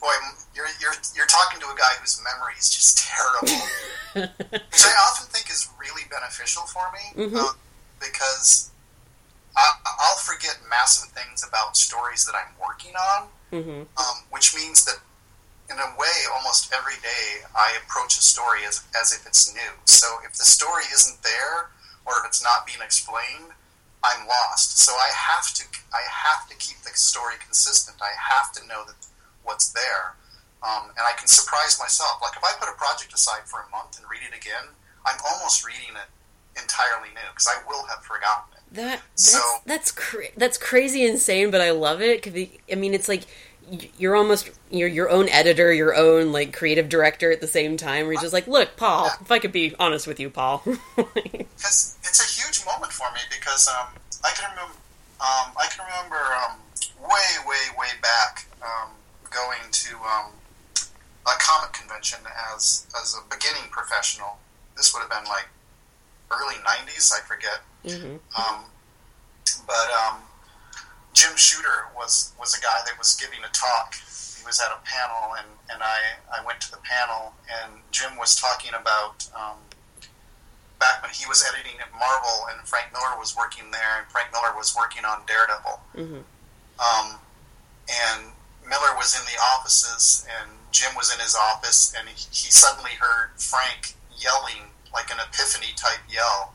boy, you're you're you're talking to a guy whose memory is just terrible, [LAUGHS] which I often think is really beneficial for me Mhm. uh, because I, I'll forget massive things about stories that I'm working on, hmm um, which means that in a way, almost every day I approach a story as as if it's new. So if the story isn't there or if it's not being explained, I'm lost. So I have to I have to keep the story consistent. I have to know that what's there, um, and I can surprise myself. Like if I put a project aside for a month and read it again, I'm almost reading it entirely new because I will have forgotten it. That that's So- that's cra- that's crazy insane, but I love it. 'cause the- I mean, it's like you're almost you're your own editor, your own like creative director at the same time. Where you're just like, look, Paul. Yeah. If I could be honest with you, Paul. [LAUGHS] Because it's a huge moment for me because um, I can remember um, I can remember um, way way way back um, going to um, a comic convention as as a beginning professional. This would have been like early '90s, I forget. hmm Um, but um, Jim Shooter was, was a guy that was giving a talk. He was at a panel, and, and I, I went to the panel, and Jim was talking about um, back when he was editing at Marvel, and Frank Miller was working there, and Frank Miller was working on Daredevil. hmm Um, and Miller was in the offices, and Jim was in his office, and he, he suddenly heard Frank yelling like an epiphany type yell.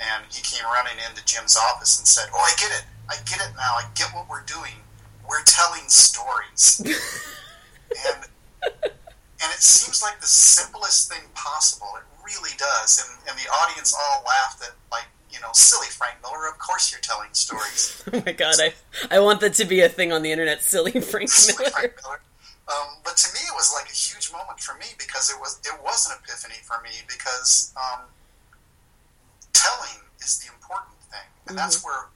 And he came running into Jim's office and said, Oh, I get it. I get it now. I get what we're doing. We're telling stories. [LAUGHS] and and it seems like the simplest thing possible. It really does. And, and the audience all laughed at, like, you know, silly Frank Miller. Of course you're telling stories. [LAUGHS] Oh my god, I I want that to be a thing on the internet. Silly Frank [LAUGHS] Silly Miller. Frank Miller. Um, but to me, it was like a huge moment for me because it was it was an epiphany for me because um, telling is the important thing, and that's where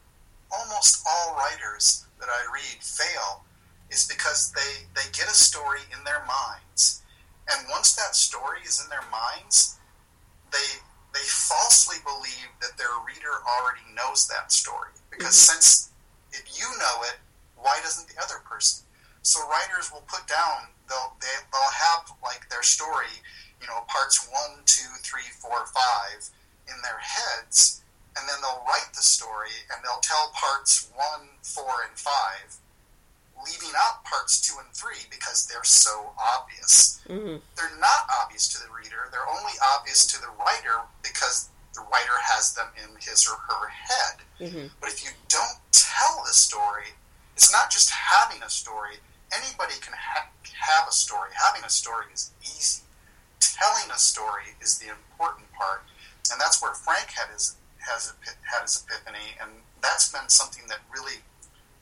almost all writers that I read fail is because they they get a story in their minds, and once that story is in their minds, they they falsely believe that their reader already knows that story because mm-hmm. since if you know it, why doesn't the other person? So writers will put down they'll they, they'll have like their story, you know, parts one, two, three, four, five in their heads, and then they'll write the story and they'll tell parts one, four, and five, leaving out parts two and three because they're so obvious. hmm They're not obvious to the reader. They're only obvious to the writer because the writer has them in his or her head. hmm But if you don't tell the story, it's not just having a story. Anybody can ha- have a story. Having a story is easy. Telling a story is the important part, and that's where Frank had his has epi- had his epiphany, and that's been something that really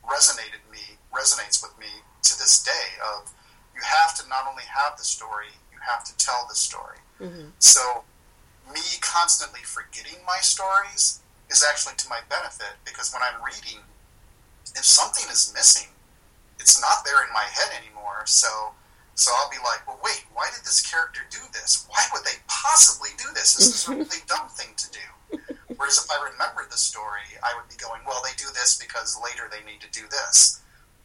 resonated me resonates with me to this day. Of you have to not only have the story, you have to tell the story. hmm So, me constantly forgetting my stories is actually to my benefit because when I'm reading, if something is missing, it's not there in my head anymore. So, so I'll be like, well, wait, why did this character do this? Why would they possibly do this? This is a [LAUGHS] really dumb thing to do. Whereas if I remembered the story, I would be going, well, they do this because later they need to do this.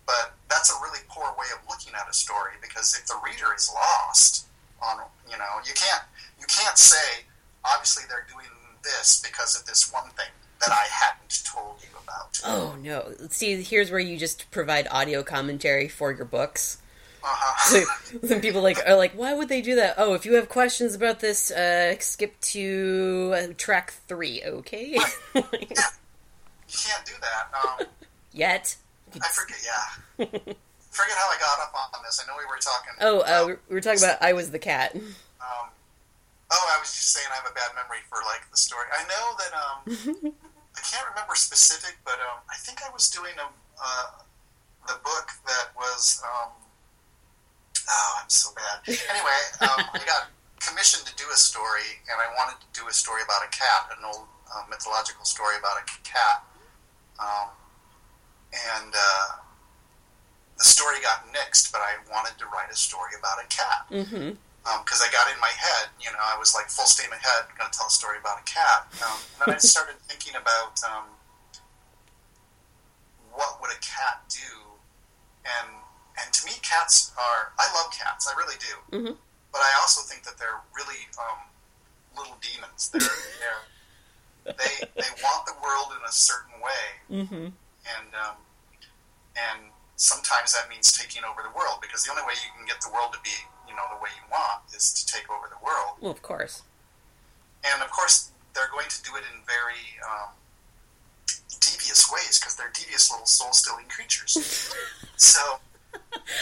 But that's a really poor way of looking at a story because if the reader is lost on, you know, you can't you can't say obviously they're doing this because of this one thing that I hadn't told you about. Oh no! See, here's where you just provide audio commentary for your books. Uh-huh. [LAUGHS] So, then people like are like, why would they do that? Oh, if you have questions about this, uh, skip to uh, track three, okay? [LAUGHS] Yeah, You can't do that. Um, Yet. I forget. Yeah, [LAUGHS] forget how I got up on this. I know we were talking. Oh, uh, about- we we were talking about I was the cat. Um, oh, I was just saying I have a bad memory for like the story. I know that um, [LAUGHS] I can't remember specific, but um, I think I was doing a uh, the book that was. Um, oh, I'm so bad. Anyway, um, I got commissioned to do a story, and I wanted to do a story about a cat, an old uh, mythological story about a cat. Um, and uh, the story got nixed, but I wanted to write a story about a cat hmm because I got in my head, you know, I was like full steam ahead, going to tell a story about a cat. Um, and then I [LAUGHS] started thinking about um, what would a cat do, and and to me, cats are. I love cats, I really do. Mhm. But I also think that they're really um, little demons. They're, they're [LAUGHS] they they want the world in a certain way, Mm-hmm. And um, and sometimes that means taking over the world because the only way you can get the world to be you know the way you want is to take over the world Well, of course. and of course they're going to do it in very um, devious ways because they're devious little soul stealing creatures [LAUGHS] so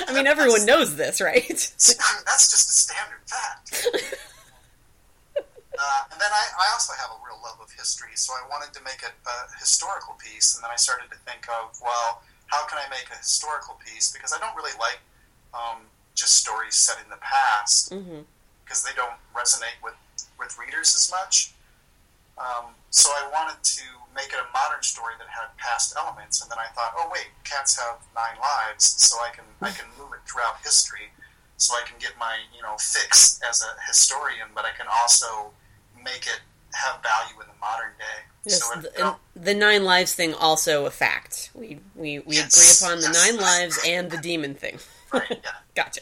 I mean, everyone knows this, right? I [LAUGHS] mean, that's just a standard fact [LAUGHS] uh, and then I, I also have a real love of history so I wanted to make a, a historical piece and then I started to think of well how can I make a historical piece because I don't really like um, just stories set in the past mm-hmm. because they don't resonate with, with readers as much. Um, so I wanted to make it a modern story that had past elements, and then I thought, oh wait, cats have nine lives, so I can I can move it throughout history, so I can get my you know fix as a historian, but I can also make it have value in the modern day. Yes, so it, the, you know, and the nine lives thing also a fact. We we, we Yes, agree upon the yes. nine lives and the demon thing. right, yeah. [LAUGHS] Gotcha.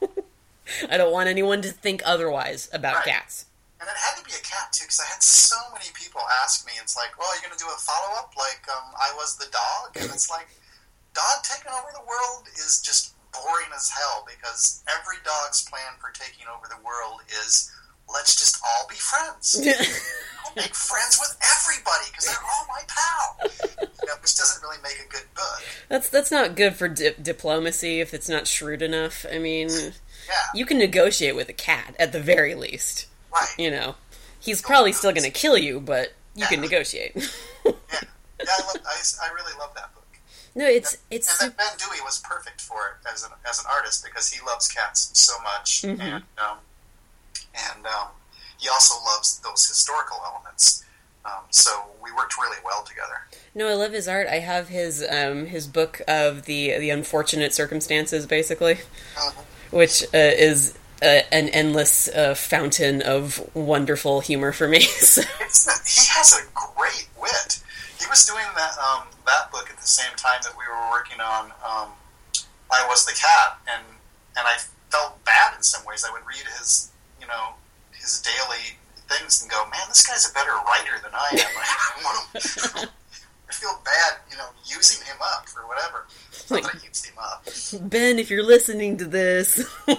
[LAUGHS] I don't want anyone to think otherwise about Right. cats. And it had to be a cat too, because I had so many people ask me. It's like, well, you're going to do a follow up, like um, I was the dog, and it's like, dog taking over the world is just boring as hell because every dog's plan for taking over the world is let's just all be friends. [LAUGHS] I'll make friends with everybody because they're all my pal. You know, which doesn't really make a good book. That's that's not good for di- diplomacy if it's not shrewd enough. I mean, Yeah, you can negotiate with a cat at the very least. right. You know, he's probably still going to kill you, but you can negotiate. [LAUGHS] Yeah, yeah. I, love, I, I really love that book. no, it's it's and Ben Dewey was perfect for it as an as an artist because he loves cats so much, Mhm. and um, and um, he also loves those historical elements. Um, so we worked really well together. No, I love his art. I have his um, his book of the the unfortunate circumstances, basically, which uh, is uh, an endless uh, fountain of wonderful humor for me. [LAUGHS] so, he has a great wit. He was doing that um, that book at the same time that we were working on um, I Was the Cat, and and I felt bad in some ways. I would read his you know his daily things and go, man, this guy's a better writer than I am. [LAUGHS] I feel bad, you know, using him up for whatever. That I used him up. ben, if you're listening to this, [LAUGHS] Yeah,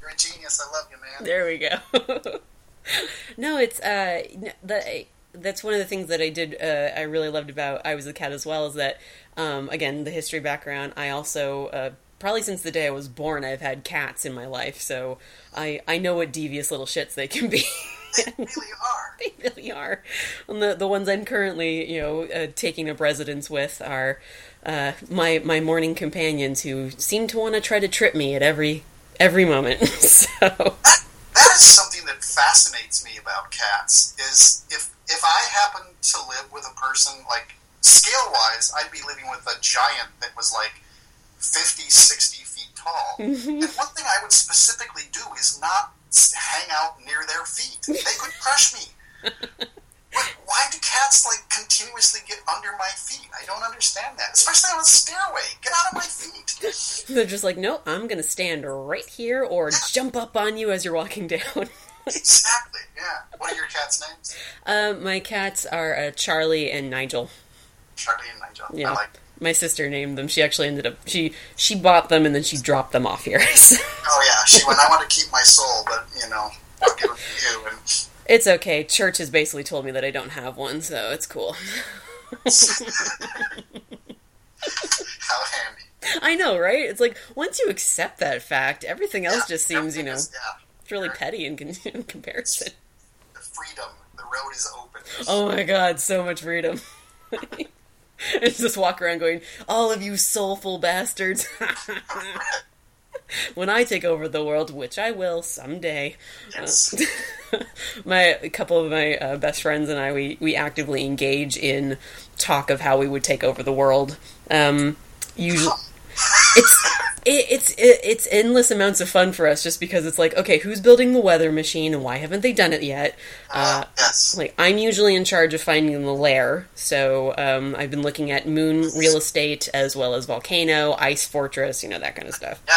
you're a genius. I love you, man. there we go. [LAUGHS] no, it's uh, the that's one of the things that I did. Uh, I really loved about I was the cat as well is that um, again the history background. I also uh, probably since the day I was born, I've had cats in my life, so I I know what devious little shits they can be. [LAUGHS] They really are. they really are. And the the ones I'm currently you know uh, taking up residence with are uh, my my morning companions who seem to want to try to trip me at every every moment. [LAUGHS] so. that, that is something that fascinates me about cats is if if I happen to live with a person like scale wise I'd be living with a giant that was like 50 60 feet tall. [LAUGHS] And one thing I would specifically do is not hang out near their feet. They could crush me. [LAUGHS] Why- why do cats like continuously get under my feet? I don't understand that especially on a stairway. Get out of my feet. They're just like, no, I'm gonna stand right here or jump up on you as you're walking down. exactly yeah. What are your cats names? Um, [LAUGHS] my cats are uh, Charlie and Nigel. Charlie and Nigel. Yeah, I like my sister named them. She actually ended up she she bought them and then she dropped them off here. [LAUGHS] So, Oh yeah, she went. I want to keep my soul, but you know, I'll give it to you. And it's okay. Church has basically told me that I don't have one, so it's cool. [LAUGHS] how handy. I know, right? It's like once you accept that fact, everything else Yeah, just seems, you know, is- yeah, it's really petty in, con- [LAUGHS] in comparison. the freedom. The road is open. Oh my god, so much freedom. [LAUGHS] It's just walk around going, all of you soulful bastards. [LAUGHS] when I take over the world, which I will someday. Yes. [LAUGHS] my a couple of my uh, best friends and I we, we actively engage in talk of how we would take over the world. Um, usually, it's it, it's it, it's endless amounts of fun for us just because it's like okay who's building the weather machine and why haven't they done it yet Uh, yes. like i'm usually in charge of finding the lair so um, i've been looking at moon real estate as well as volcano ice fortress you know that kind of stuff Yeah,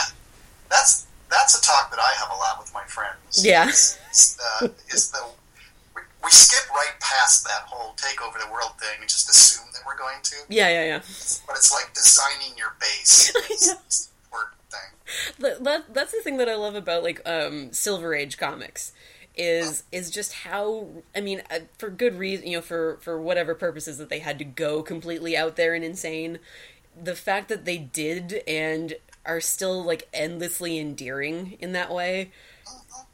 that's that's a talk that I have a lot with my friends. Yeah. is, is the, is the we, we skip right past that whole take over the world thing and just assume that we're going to, yeah yeah yeah but it's like designing your base. [LAUGHS] is the important thing. That- that, that's the thing that I love about like um, Silver Age comics is is just how I mean uh, for good reason you know for for whatever purposes that they had to go completely out there and insane the fact that they did and are still like endlessly endearing in that way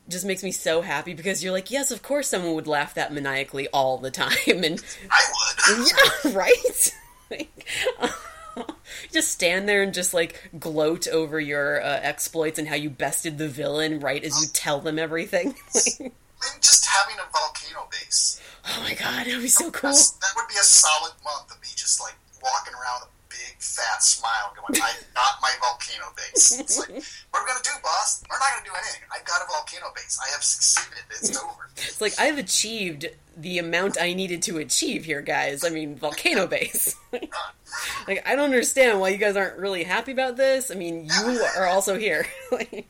just makes me so happy because you're like yes of course someone would laugh that maniacally all the [LAUGHS] time and I would. [LAUGHS] yeah, right? [LAUGHS] Like, [LAUGHS] just stand there and just like gloat over your uh, exploits and how you bested the villain right as you tell them everything. [LAUGHS] Like, Maybe just having a volcano base. oh my god, that would be so cool. That's, that would be a solid month of me just like walking around a big fat smile going, I got my volcano base. It's like, what are we going to do, boss? We're not going to do anything. I've got a volcano base. I have succeeded. It's over. It's like I've achieved the amount I needed to achieve here, guys. I mean, volcano base. [LAUGHS] Uh-huh. like I don't understand why you guys aren't really happy about this. I mean, you are also here. [LAUGHS] Like,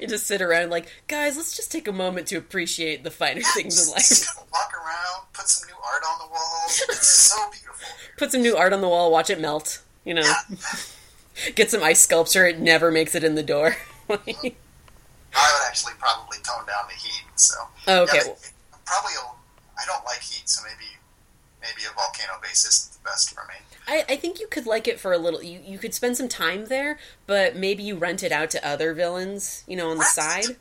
you just sit around like, guys, let's just take a moment to appreciate the finer things in life. Walk put some new art on the wall. It's [LAUGHS] so beautiful. put some new art on the wall, watch it melt. You know, [LAUGHS] get some ice sculpture. It never makes it in the door. [LAUGHS] I would actually probably tone down the heat. So Oh, okay. Yeah, but probably a, I don't like heat, so maybe maybe a volcano base is the best for me. I, I think you could like it for a little. You you could spend some time there, but maybe you rent it out to other villains. You know, on the side.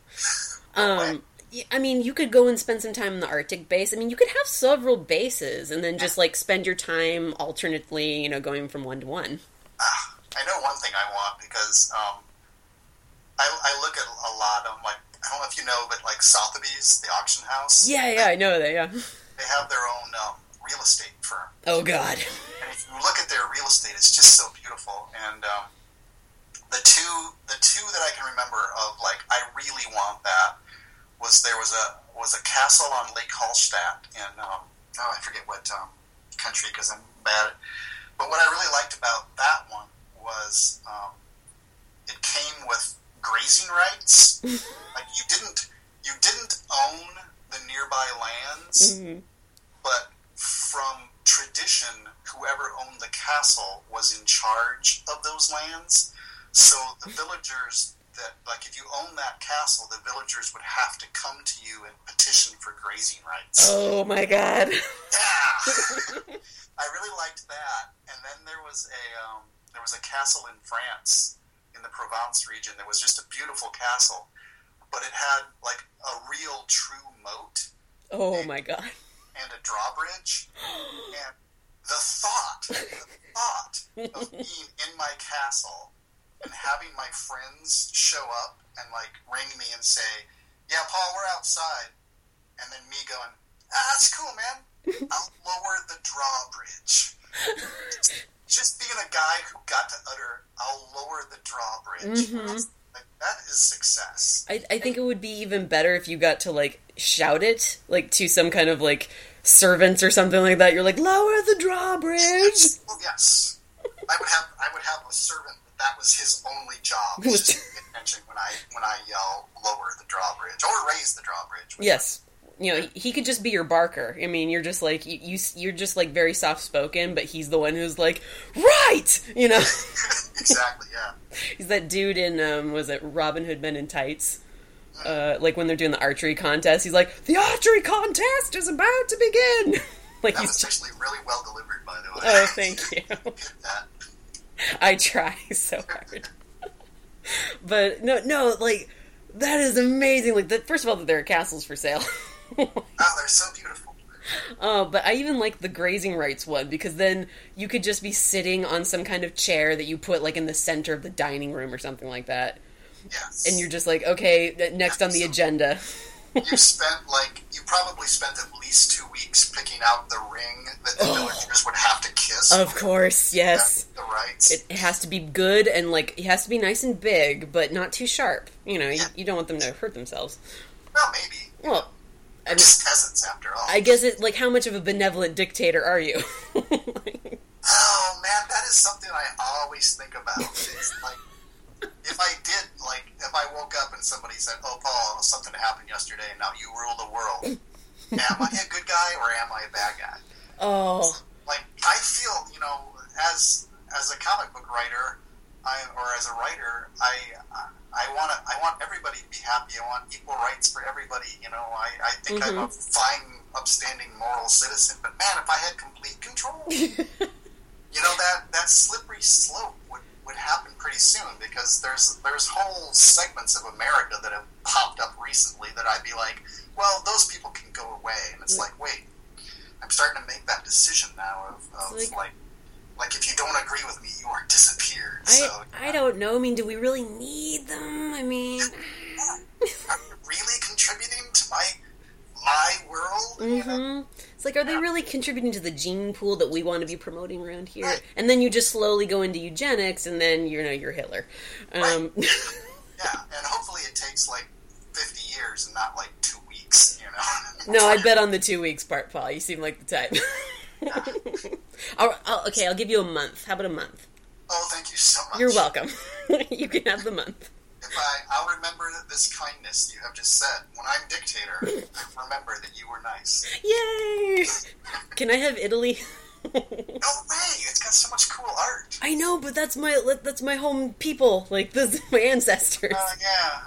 Um, I mean, you could go and spend some time in the Arctic base. I mean, you could have several bases and then just like spend your time alternately. You know, going from one to one. Ah, I know one thing I want because um, I, I look at a lot of like I don't know if you know, but like Sotheby's, the auction house. Yeah, yeah, I know that. Yeah. They have their own um, real estate firm. Oh God. And if you look at their real estate, it's just so beautiful. And um, the two, the two that I can remember of like I really want that was there was a was a castle on Lake Hallstatt in um, oh I forget what um, country because I'm bad. But what I really liked about that one was um, it came with grazing rights. [LAUGHS] like you didn't you didn't own the nearby lands Mhm. but from tradition, whoever owned the castle was in charge of those lands. So the [LAUGHS] villagers that, like, if you own that castle, the villagers would have to come to you and petition for grazing rights. Oh my God. Yeah, [LAUGHS] I really liked that. And then there was a um, there was a castle in France in the Provence region that was just a beautiful castle, but it had like a real true moat Oh my God. and a drawbridge. [GASPS] And the thought, the thought of [LAUGHS] being in my castle and having my friends show up and like ring me and say, "Yeah, Paul, we're outside," and then me going, "Ah, that's cool, man. [LAUGHS] I'll lower the drawbridge." Just being a guy who got to utter, "I'll lower the drawbridge." Mhm. Like, that is success. I, I think it would be even better if you got to like shout it like to some kind of like servants or something like that. You're like, lower the drawbridge. Well, yes, I would have. I would have a servant that was his only job. Was [LAUGHS] just to pay attention when I when I yell lower the drawbridge or raise the drawbridge. Yes, you know he could just be your barker. I mean, you're just like you, you you're just like very soft spoken, but he's the one who's like, right, you know. [LAUGHS] exactly. Yeah. [LAUGHS] He's that dude in um was it Robin Hood Men in Tights? Uh, like when they're doing the archery contest, he's like, "The archery contest is about to begin." like That he's was actually really well delivered, by the way. oh, thank you. That. [LAUGHS] I try so hard, [LAUGHS] but no, no, like that is amazing. Like, that, first of all, that there are castles for sale. [LAUGHS] Oh, they're so beautiful. Oh, but I even like the grazing rights one because then you could just be sitting on some kind of chair that you put like in the center of the dining room or something like that. Yes. And you're just like, okay, next on the agenda. You spent like you probably spent at least two weeks picking out the ring that the oh. villagers would have to kiss. Of course, yes. The right. right? It, has to be good and like it has to be nice and big, but not too sharp. You know, you, you don't want them to hurt themselves. well, maybe. Well, I mean, just peasants after all. I guess it like how much of a benevolent dictator are you? [LAUGHS] Oh man, that is something I always think about. It's like if I did, like if I woke up and somebody said, "Oh, Paul, something happened yesterday, and now you rule the world." [LAUGHS] am I a good guy or am I a bad guy? oh, Like I feel, you know, as as a comic book writer, I or as a writer, I I want to I want everybody to be happy. I want equal rights for everybody. You know, I I think I'm a mm-hmm. fine, upstanding, moral citizen. But man, if I had complete control. [LAUGHS] you know that that slippery slope happen pretty soon because there's there's whole segments of America that have popped up recently that I'd be like, well, those people can go away, and it's like, wait, I'm starting to make that decision now of, of like, like- like if you don't agree with me, you are disappeared. I so I don't know. I mean, do we really need them? I mean, are you really contributing to my my world? You know? Mm-hmm. It's like, are they really contributing to the gene pool that we want to be promoting around here? And then you just slowly go into eugenics, and then you know you're Hitler. Um, [LAUGHS] Yeah, and hopefully it takes like 50 years and not like two weeks. You know? [LAUGHS] no, I bet on the two weeks part, Paul. You seem like the type. I'll, [LAUGHS] I'll, okay, I'll give you a month. How about a month? Oh, thank you so much. You're welcome. you can have the month. I'll remember this kindness you have just said. When I'm dictator, [LAUGHS] I remember that you were nice. Yay! Can I have Italy? No way! It's got so much cool art. I know, but that's my that's my home people. Like this is my ancestors. Uh, yeah.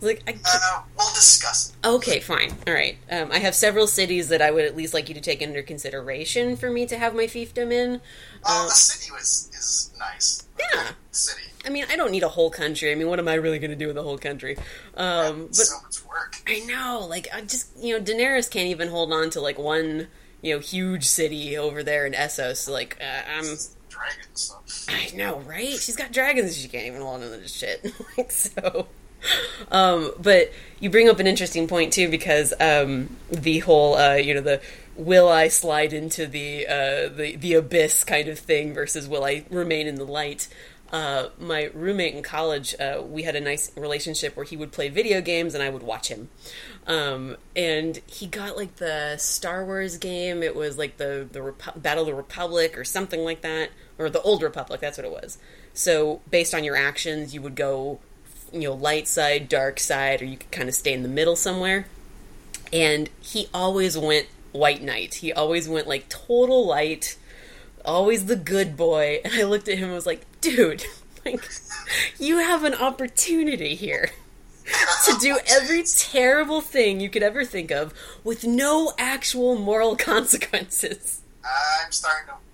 Like I Uh, we'll discuss it. Okay, fine. All right. Um, I have several cities that I would at least like you to take under consideration for me to have my fiefdom in. Oh, Uh, the city was is nice. Yeah. City. I mean, I don't need a whole country. I mean, what am I really going to do with a whole country? Um, but so much work. I know, like, I just you know, Daenerys can't even hold on to like one you know huge city over there in Essos. Like, uh, I'm. Dragons. So. I know, right? She's got dragons. She can't even hold on to this shit. [LAUGHS] like so. Um, but you bring up an interesting point too, because um, the whole, uh, you know, the will I slide into the uh, the the abyss kind of thing versus will I remain in the light. Uh, my roommate in college, uh, we had a nice relationship where he would play video games and I would watch him. Um, and he got like the Star Wars game. It was like the the Repu- Battle of the Republic or something like that, or the Old Republic. That's what it was. So based on your actions, you would go, you know, light side, dark side, or you could kind of stay in the middle somewhere. And he always went White Knight. He always went like total light, always the good boy. [LAUGHS] And I looked at him and was like, dude, [LAUGHS] like you have an opportunity here [LAUGHS] to do every terrible thing you could ever think of with no actual moral consequences. I'm starting to.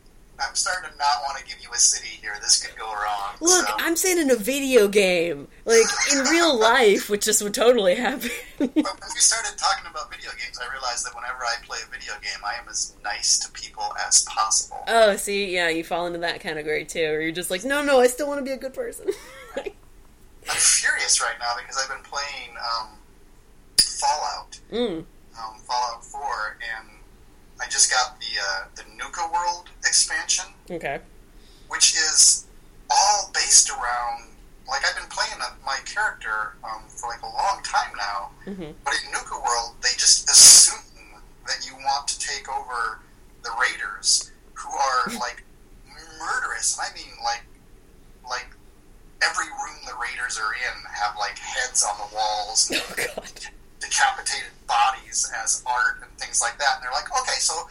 I'm starting to not want to give you a city here. This could go wrong. Look, so. I'm saying in a video game, like in real [LAUGHS] life, which just would totally happen. But [LAUGHS] when we started talking about video games, I realized that whenever I play a video game, I am as nice to people as possible. oh, see, yeah, you fall into that category too, where you're just like, no, no, I still want to be a good person. [LAUGHS] I'm furious right now because I've been playing um, Fallout, mm, um, Fallout 4, and I just got the uh, the Nuka World expansion, okay. which is all based around. Like I've been playing my character um, for like a long time now, Mhm. but in Nuka World they just assume that you want to take over the raiders, who are like murderous, and I mean like like every room the raiders are in have like heads on the walls, [LAUGHS] Oh God. Decapitated bodies as art and things like that. And they're like, okay, so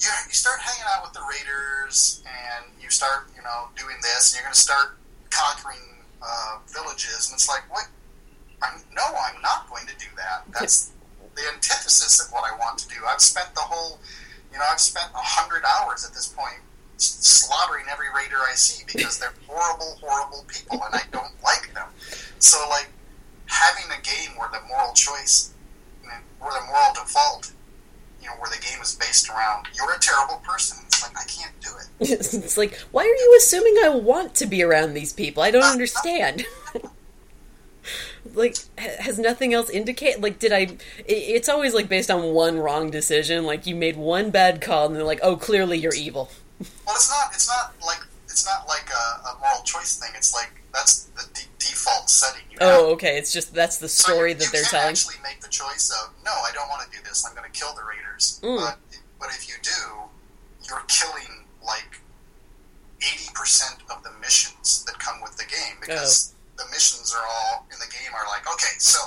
you, you start hanging out with the raiders and you start, you know, doing this, and you're going to start conquering uh, villages. And it's like, what? I'm, no, I'm not going to do that. [LAUGHS] That's the antithesis of what I want to do. I've spent the whole, you know, I've spent a hundred hours at this point slaughtering every raider I see because they're horrible, horrible people, and I don't like them. So, like, having a game where the moral choice, where the moral default, you know, where the game is based around you're a terrible person. It's like I can't do it. [LAUGHS] it's like, why are you assuming I want to be around these people? I don't uh-huh. understand. [LAUGHS] like, has nothing else indicate? Like, did I? It's always like based on one wrong decision. Like, you made one bad call, and they're like, oh, clearly you're evil. Well, it's not. It's not like it's not like a, a moral choice thing. It's like that's the d- default setting. You have. Oh, okay. It's just that's the So story you, that you they're can telling. actually make the choice of no, I don't want to do this. I'm going to kill the raiders. Mm. But but if you do, you're killing like eighty percent of the missions that come with the game because Oh. the missions are all in the game are like okay, so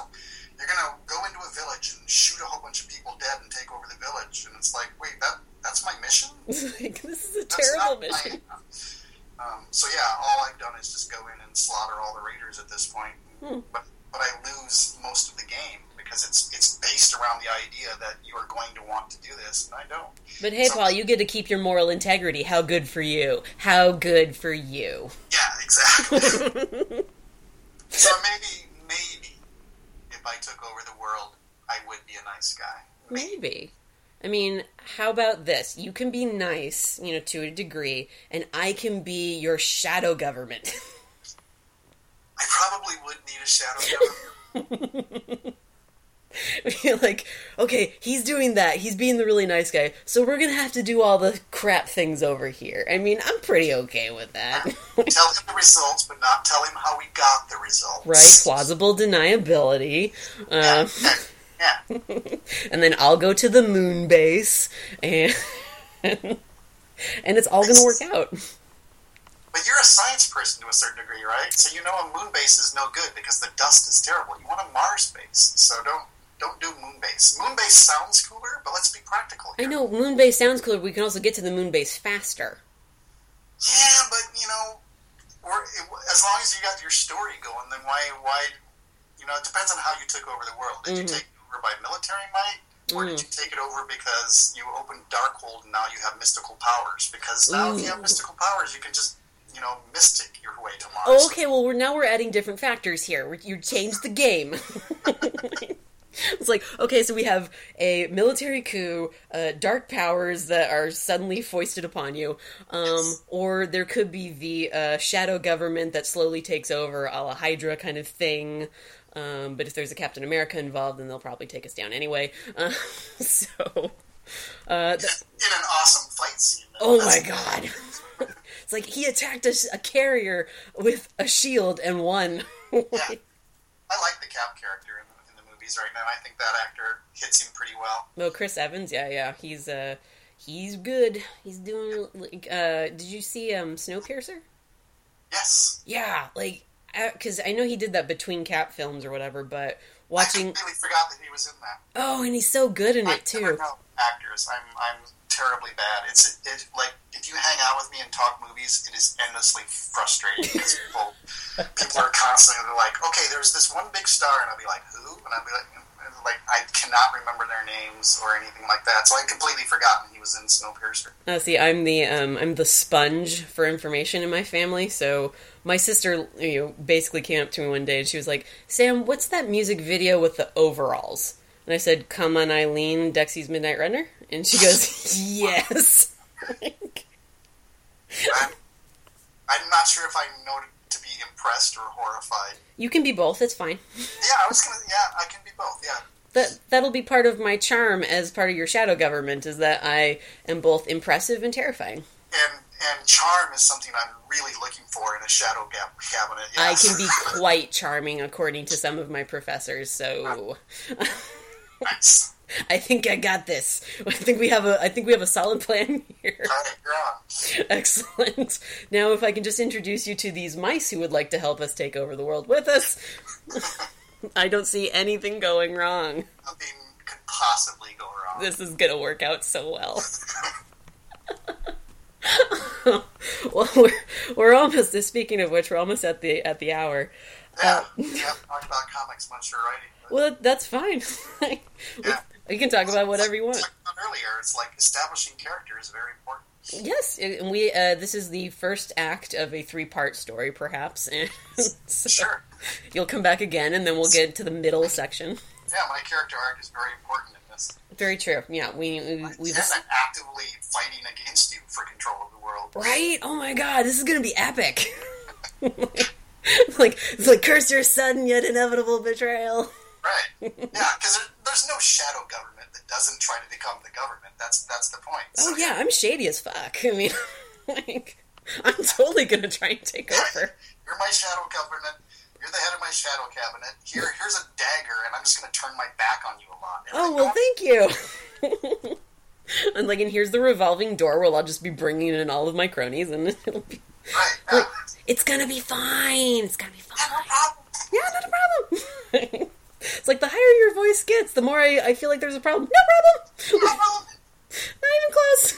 you're going to go into a village and shoot a whole bunch of people dead and take over the village, and it's like wait that that's my mission. like, [LAUGHS] this is a That's terrible not my- mission. [LAUGHS] [LAUGHS] Um, so yeah, all I've done is just go in and slaughter all the raiders at this point. Hmm. But but I lose most of the game because it's it's based around the idea that you are going to want to do this, and I don't. But hey, So- Paul, you get to keep your moral integrity. How good for you? How good for you? Yeah, exactly. [LAUGHS] [LAUGHS] so maybe maybe if I took over the world, I would be a nice guy. Maybe. I mean, how about this? You can be nice, you know, to a degree, and I can be your shadow government. [LAUGHS] I probably would need a shadow government. [LAUGHS] Like, okay, he's doing that. He's being the really nice guy. So we're gonna have to do all the crap things over here. I mean, I'm pretty okay with that. [LAUGHS] tell him the results, but not tell him how we got the results. right? Plausible deniability. Um, Yeah. [LAUGHS] and then I'll go to the moon base, and [LAUGHS] and it's all gonna work out. But you're a science person to a certain degree, right? So you know a moon base is no good because the dust is terrible. You want a Mars base, so don't don't do moon base. Moon base sounds cooler, but let's be practical. I know moon base sounds cooler. We can also get to the moon base faster. Yeah, but you know, as long as you got your story going, then why why? You know, it depends on how you took over the world. Did you mm-hmm. take over by military might, or did you take it over because you opened Darkhold and now you have mystical powers? Because now if you have mystical powers, you can just you know mystic your way to Mars. Oh, okay. Well, we're now we're adding different factors here. You changed the game. [LAUGHS] it's like okay, so we have a military coup, uh, dark powers that are suddenly foisted upon you, um, or there could be the uh, shadow government that slowly takes over, a la Hydra kind of thing. Um, but if there's a Captain America involved, then they'll probably take us down anyway. Uh, [LAUGHS] so, uh, th- in an awesome fight scene. Oh That's- my god. [LAUGHS] it's like he attacked a, a carrier with a shield and won. [LAUGHS] Yeah. I like the Cap character in the, in the movies right now. I think that actor hits him pretty well. no, Chris Evans, yeah, yeah. He's uh he's good. He's doing like uh did you see um Snowpiercer? Yes. Yeah, like cuz I know he did that between Cap films or whatever, but I watching completely forgot that he was in that. Oh, and he's so good in I it too. actors. I'm I'm terribly bad. It's it like if you hang out with me and talk movies, it is endlessly frustrating because [LAUGHS] people people are constantly like, okay, there's this one big star, and I'll be like, who? And I'll be like. Like I cannot remember their names or anything like that, so I completely forgotten he was in Snowpiercer. Uh, see, I'm the um, I'm the sponge for information in my family. So my sister, you know, basically came up to me one day and she was like, "Sam, what's that music video with the overalls?" And I said, "Come on, Eileen, Dexy's Midnight Runner." And she goes, [LAUGHS] "Yes." I'm, I'm not sure if I know to be impressed or horrified. you can be both. It's fine. Yeah, I was gonna. Yeah, I can be both. Yeah, That that'll be part of my charm as part of your shadow government is that I am both impressive and terrifying. and and charm is something I'm really looking for in a shadow gap cabinet. I can be quite charming according to some of my professors. So nice. [LAUGHS] I think I got this. I think we have a I think we have a solid plan here. Right. Excellent. Now if I can just introduce you to these mice who would like to help us take over the world with us. [LAUGHS] I don't see anything going wrong. Nothing could possibly go wrong. This is going to work out so well. [LAUGHS] [LAUGHS] well, we're, we're almost speaking of which we're almost at the at the hour. yeah, we haven't talked about comics much or writing. Well, that's fine. [LAUGHS] yeah. we can talk about whatever you want. Like earlier, it's like establishing character is very important. Yes, and we uh, this is the first act of a three part story, perhaps. [LAUGHS] So Sure. you'll come back again, and then we'll get to the middle section. Yeah, my character arc is very important this. Very true. Yeah, we we we've and actively fighting against you for control of the world. right. Oh my god, this is gonna be epic. [LAUGHS] like it's like curse your sudden yet inevitable betrayal. Right. [LAUGHS] Yeah, because there, there's no shadow government that doesn't try to become the government. That's that's the point. Oh yeah, I'm shady as fuck. I mean, [LAUGHS] like I'm totally gonna try and take over. You're my shadow cabinet. You're the head of my shadow cabinet. Here, here's a dagger, and I'm just going to turn my back on you a lot. And Oh I well, thank you. [LAUGHS] and like, and here's the revolving door where I'll just be bringing in all of my cronies, and [LAUGHS] it'll be Right. Yeah. like, it's gonna be fine. It's gonna be fine. Yeah, no problem. Yeah, not a problem. [LAUGHS] it's like the higher your voice gets, the more I, I feel like there's a problem. No problem. No problem. Not even close.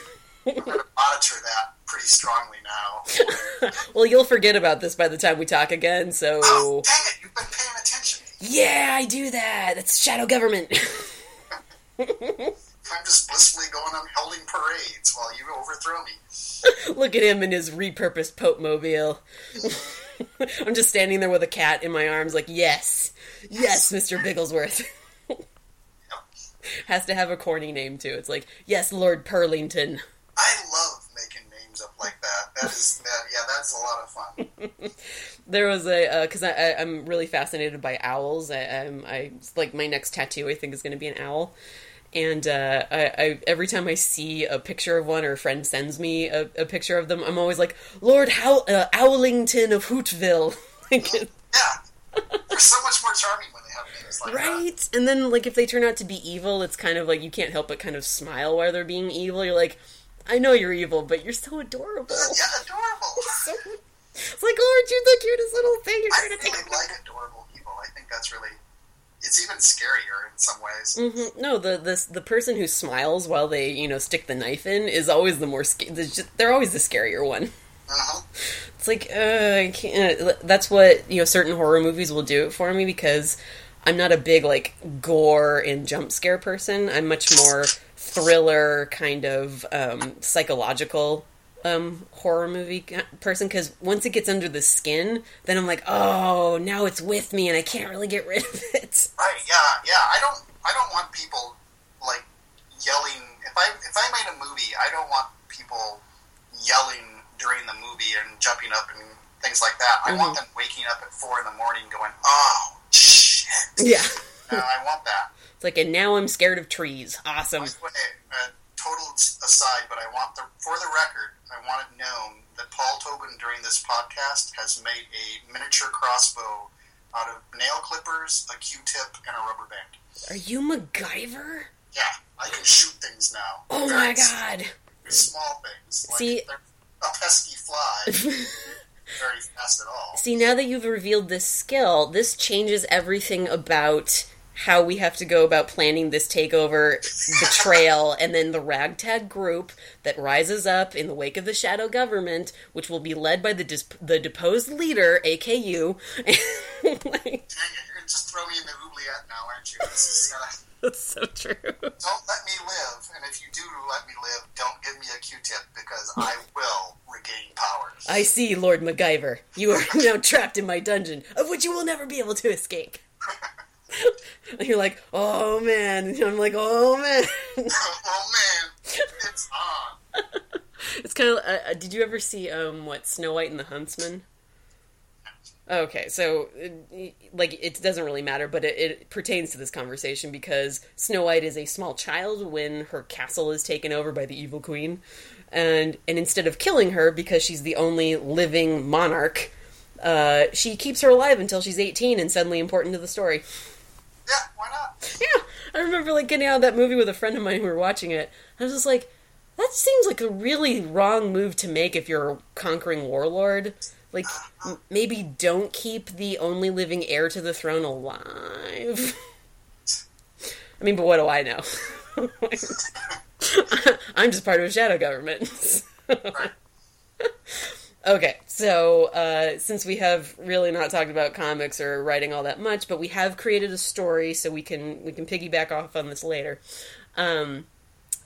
I'm going to monitor that pretty strongly now. [LAUGHS] well, you'll forget about this by the time we talk again. So Oh, dang it! You've been paying attention. yeah, I do that. That's shadow government. [LAUGHS] I'm just blissfully going on holding parades while you overthrow me. [LAUGHS] Look at him in his repurposed Pope mobile. I'm just standing there with a cat in my arms, like, yes, yes, Mr. Bigglesworth. Has to have a corny name too. It's like, yes, Lord Purlington. I love that. That is, that, yeah, that's a lot of fun. [LAUGHS] There was a because I, I I'm really fascinated by owls. I, I'm I like my next tattoo. I think is going to be an owl. And uh, I, I every time I see a picture of one or a friend sends me a, a picture of them, I'm always like Lord How uh, Owlington of Hootville. [LAUGHS] Like, Yeah, they're so much more charming when they have names like that. right? And then like if they turn out to be evil, it's kind of like you can't help but kind of smile while they're being evil. You're like, I know you're evil, but you're so adorable. [LAUGHS] Yeah, adorable. So- it's like Lord, you're the cutest little thing. You're I to really like adorable people. I think that's really, it's even scarier in some ways. Mhm. No, the the the person who smiles while they you know stick the knife in is always the more sca- there's just- they're always the scarier one. Uh-huh. It's like uh, I can't. That's what you know. Certain horror movies will do it for me because I'm not a big like gore and jump scare person. I'm much more thriller kind of um, psychological um, horror movie person. Because once it gets under the skin, then I'm like, oh, now it's with me and I can't really get rid of it. [LAUGHS] Right? Yeah, yeah. I don't, I don't want people like yelling. If I, if I made a movie, I don't want people yelling during the movie and jumping up and things like that. I want them waking up at four in the morning, going, "Oh shit!" Yeah. [LAUGHS] No, I want that. It's like, and now I'm scared of trees. Awesome. By the way, uh, total aside, but I want the for the record, I want it known that Paul Tobin during this podcast has made a miniature crossbow out of nail clippers, a Q-tip, and a rubber band. Are you MacGyver? Yeah, I can shoot things now. Oh Very my god. Small things. Like See- they're a pesky fly. [LAUGHS] very fast at all. See, now that you've revealed this skill, this changes everything about how we have to go about planning this takeover, betrayal, and then the ragtag group that rises up in the wake of the shadow government, which will be led by the dis- the deposed leader, AKU. [LAUGHS] like, Dang it, you're gonna just throw me in the oubliette now, aren't you? This is gonna... that's so true. Don't let me live, and if you do let me live, don't give me a Q-tip because I will regain powers. I see, Lord MacGyver. You are [LAUGHS] now trapped in my dungeon, of which you will never be able to escape. And [LAUGHS] you're like, oh man. And [LAUGHS] I'm like, oh man. [LAUGHS] oh man, it's on. It's kind of. Uh, uh, did you ever see um what Snow White and the Huntsman? Okay, so uh, like it doesn't really matter, but it, it pertains to this conversation because Snow White is a small child when her castle is taken over by the evil queen, and and instead of killing her because she's the only living monarch, uh, she keeps her alive until she's eighteen and suddenly important to the story. Yeah, why not? Yeah, I remember like getting out of that movie with a friend of mine who were watching it. I was just like, that seems like a really wrong move to make if you're a conquering warlord. Like, uh-huh. m- maybe don't keep the only living heir to the throne alive. [LAUGHS] I mean, but what do I know? [LAUGHS] [LAUGHS] I'm just part of a shadow government. Right. Okay, so uh, since we have really not talked about comics or writing all that much, but we have created a story, so we can we can piggyback off on this later. Um,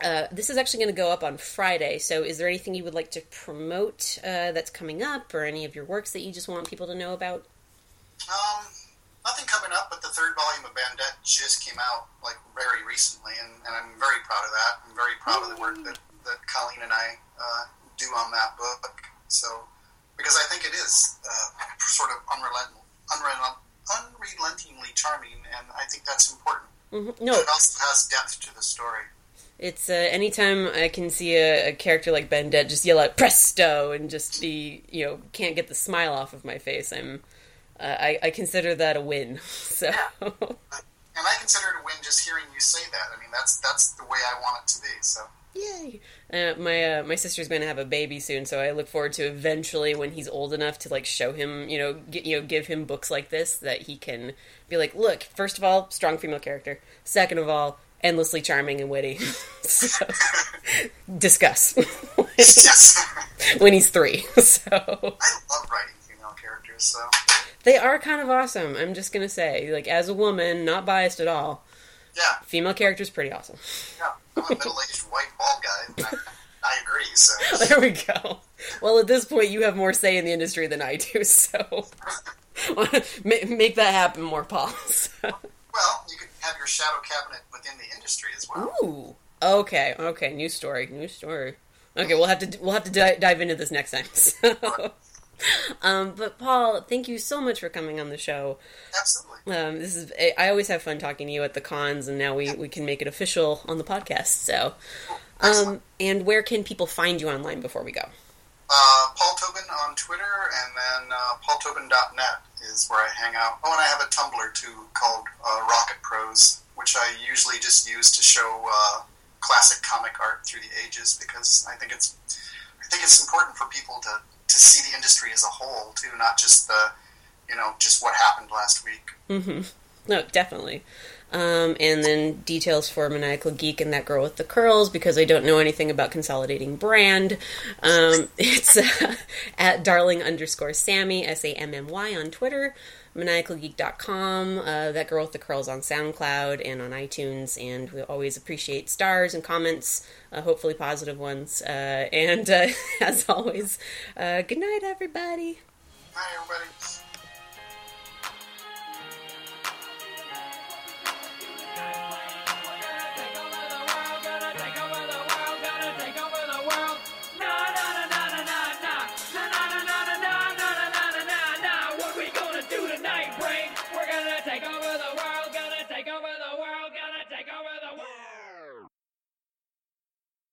uh, this is actually going to go up on Friday. So, is there anything you would like to promote uh, that's coming up, or any of your works that you just want people to know about? Um, nothing coming up, but the third volume of Bandette just came out like very recently, and, and I'm very proud of that. I'm very proud of the work that, that Colleen and I uh, do on that book. So, because I think it is uh, sort of unrelent, unrelent, unrelentingly charming, and I think that's important. hmm No, It also has depth to the story. It's uh, anytime I can see a, a character like Bandette just yell out "presto" and just be, you know, can't get the smile off of my face. I'm, uh, I, I consider that a win. [LAUGHS] So, And I consider it a win just hearing you say that. I mean, that's that's the way I want it to be. So yay! Uh, my uh, my sister's going to have a baby soon, so I look forward to eventually when he's old enough to like show him, you know, you know, give him books like this that he can be like, look, first of all, strong female character. Second of all, endlessly charming and witty. [LAUGHS] so, discuss [LAUGHS] when he's three. [LAUGHS] So I love writing female characters. So they are kind of awesome. I'm just gonna say, like as a woman, not biased at all, yeah, female character's pretty awesome. yeah. I'm a middle-aged white bald guy. I, I agree. So [LAUGHS] There we go. Well, at this point, you have more say in the industry than I do, so [LAUGHS] ma- make that happen more, Paul. [LAUGHS] Well, you could have your shadow cabinet within the industry as well. Ooh. Okay. Okay. New story. New story. Okay. We'll have to we'll have to di- dive into this next time. So. Um, but Paul, thank you so much for coming on the show. Absolutely. Um, this is I always have fun talking to you at the cons, and now we, we can make it official on the podcast. So, um, and where can people find you online before we go? Uh, Paul Tobin on Twitter, and then uh, paultobin.net is where I hang out. Oh, and I have a Tumblr too called uh, Rocket Prose, which I usually just use to show uh, classic comic art through the ages because I think it's I think it's important for people to to see the industry as a whole too, not just the you know just what happened last week. Mm-hmm. No, definitely. Um, and then details for Maniacal Geek and that girl with the curls because I don't know anything about consolidating brand. Um, [LAUGHS] it's uh, at darling underscore Sammy, S A M M Y on Twitter, maniacalgeek.com, uh, that girl with the curls on SoundCloud and on iTunes. And we always appreciate stars and comments, uh, hopefully positive ones. Uh, and uh, [LAUGHS] as always, uh, good night, everybody. Hi, everybody.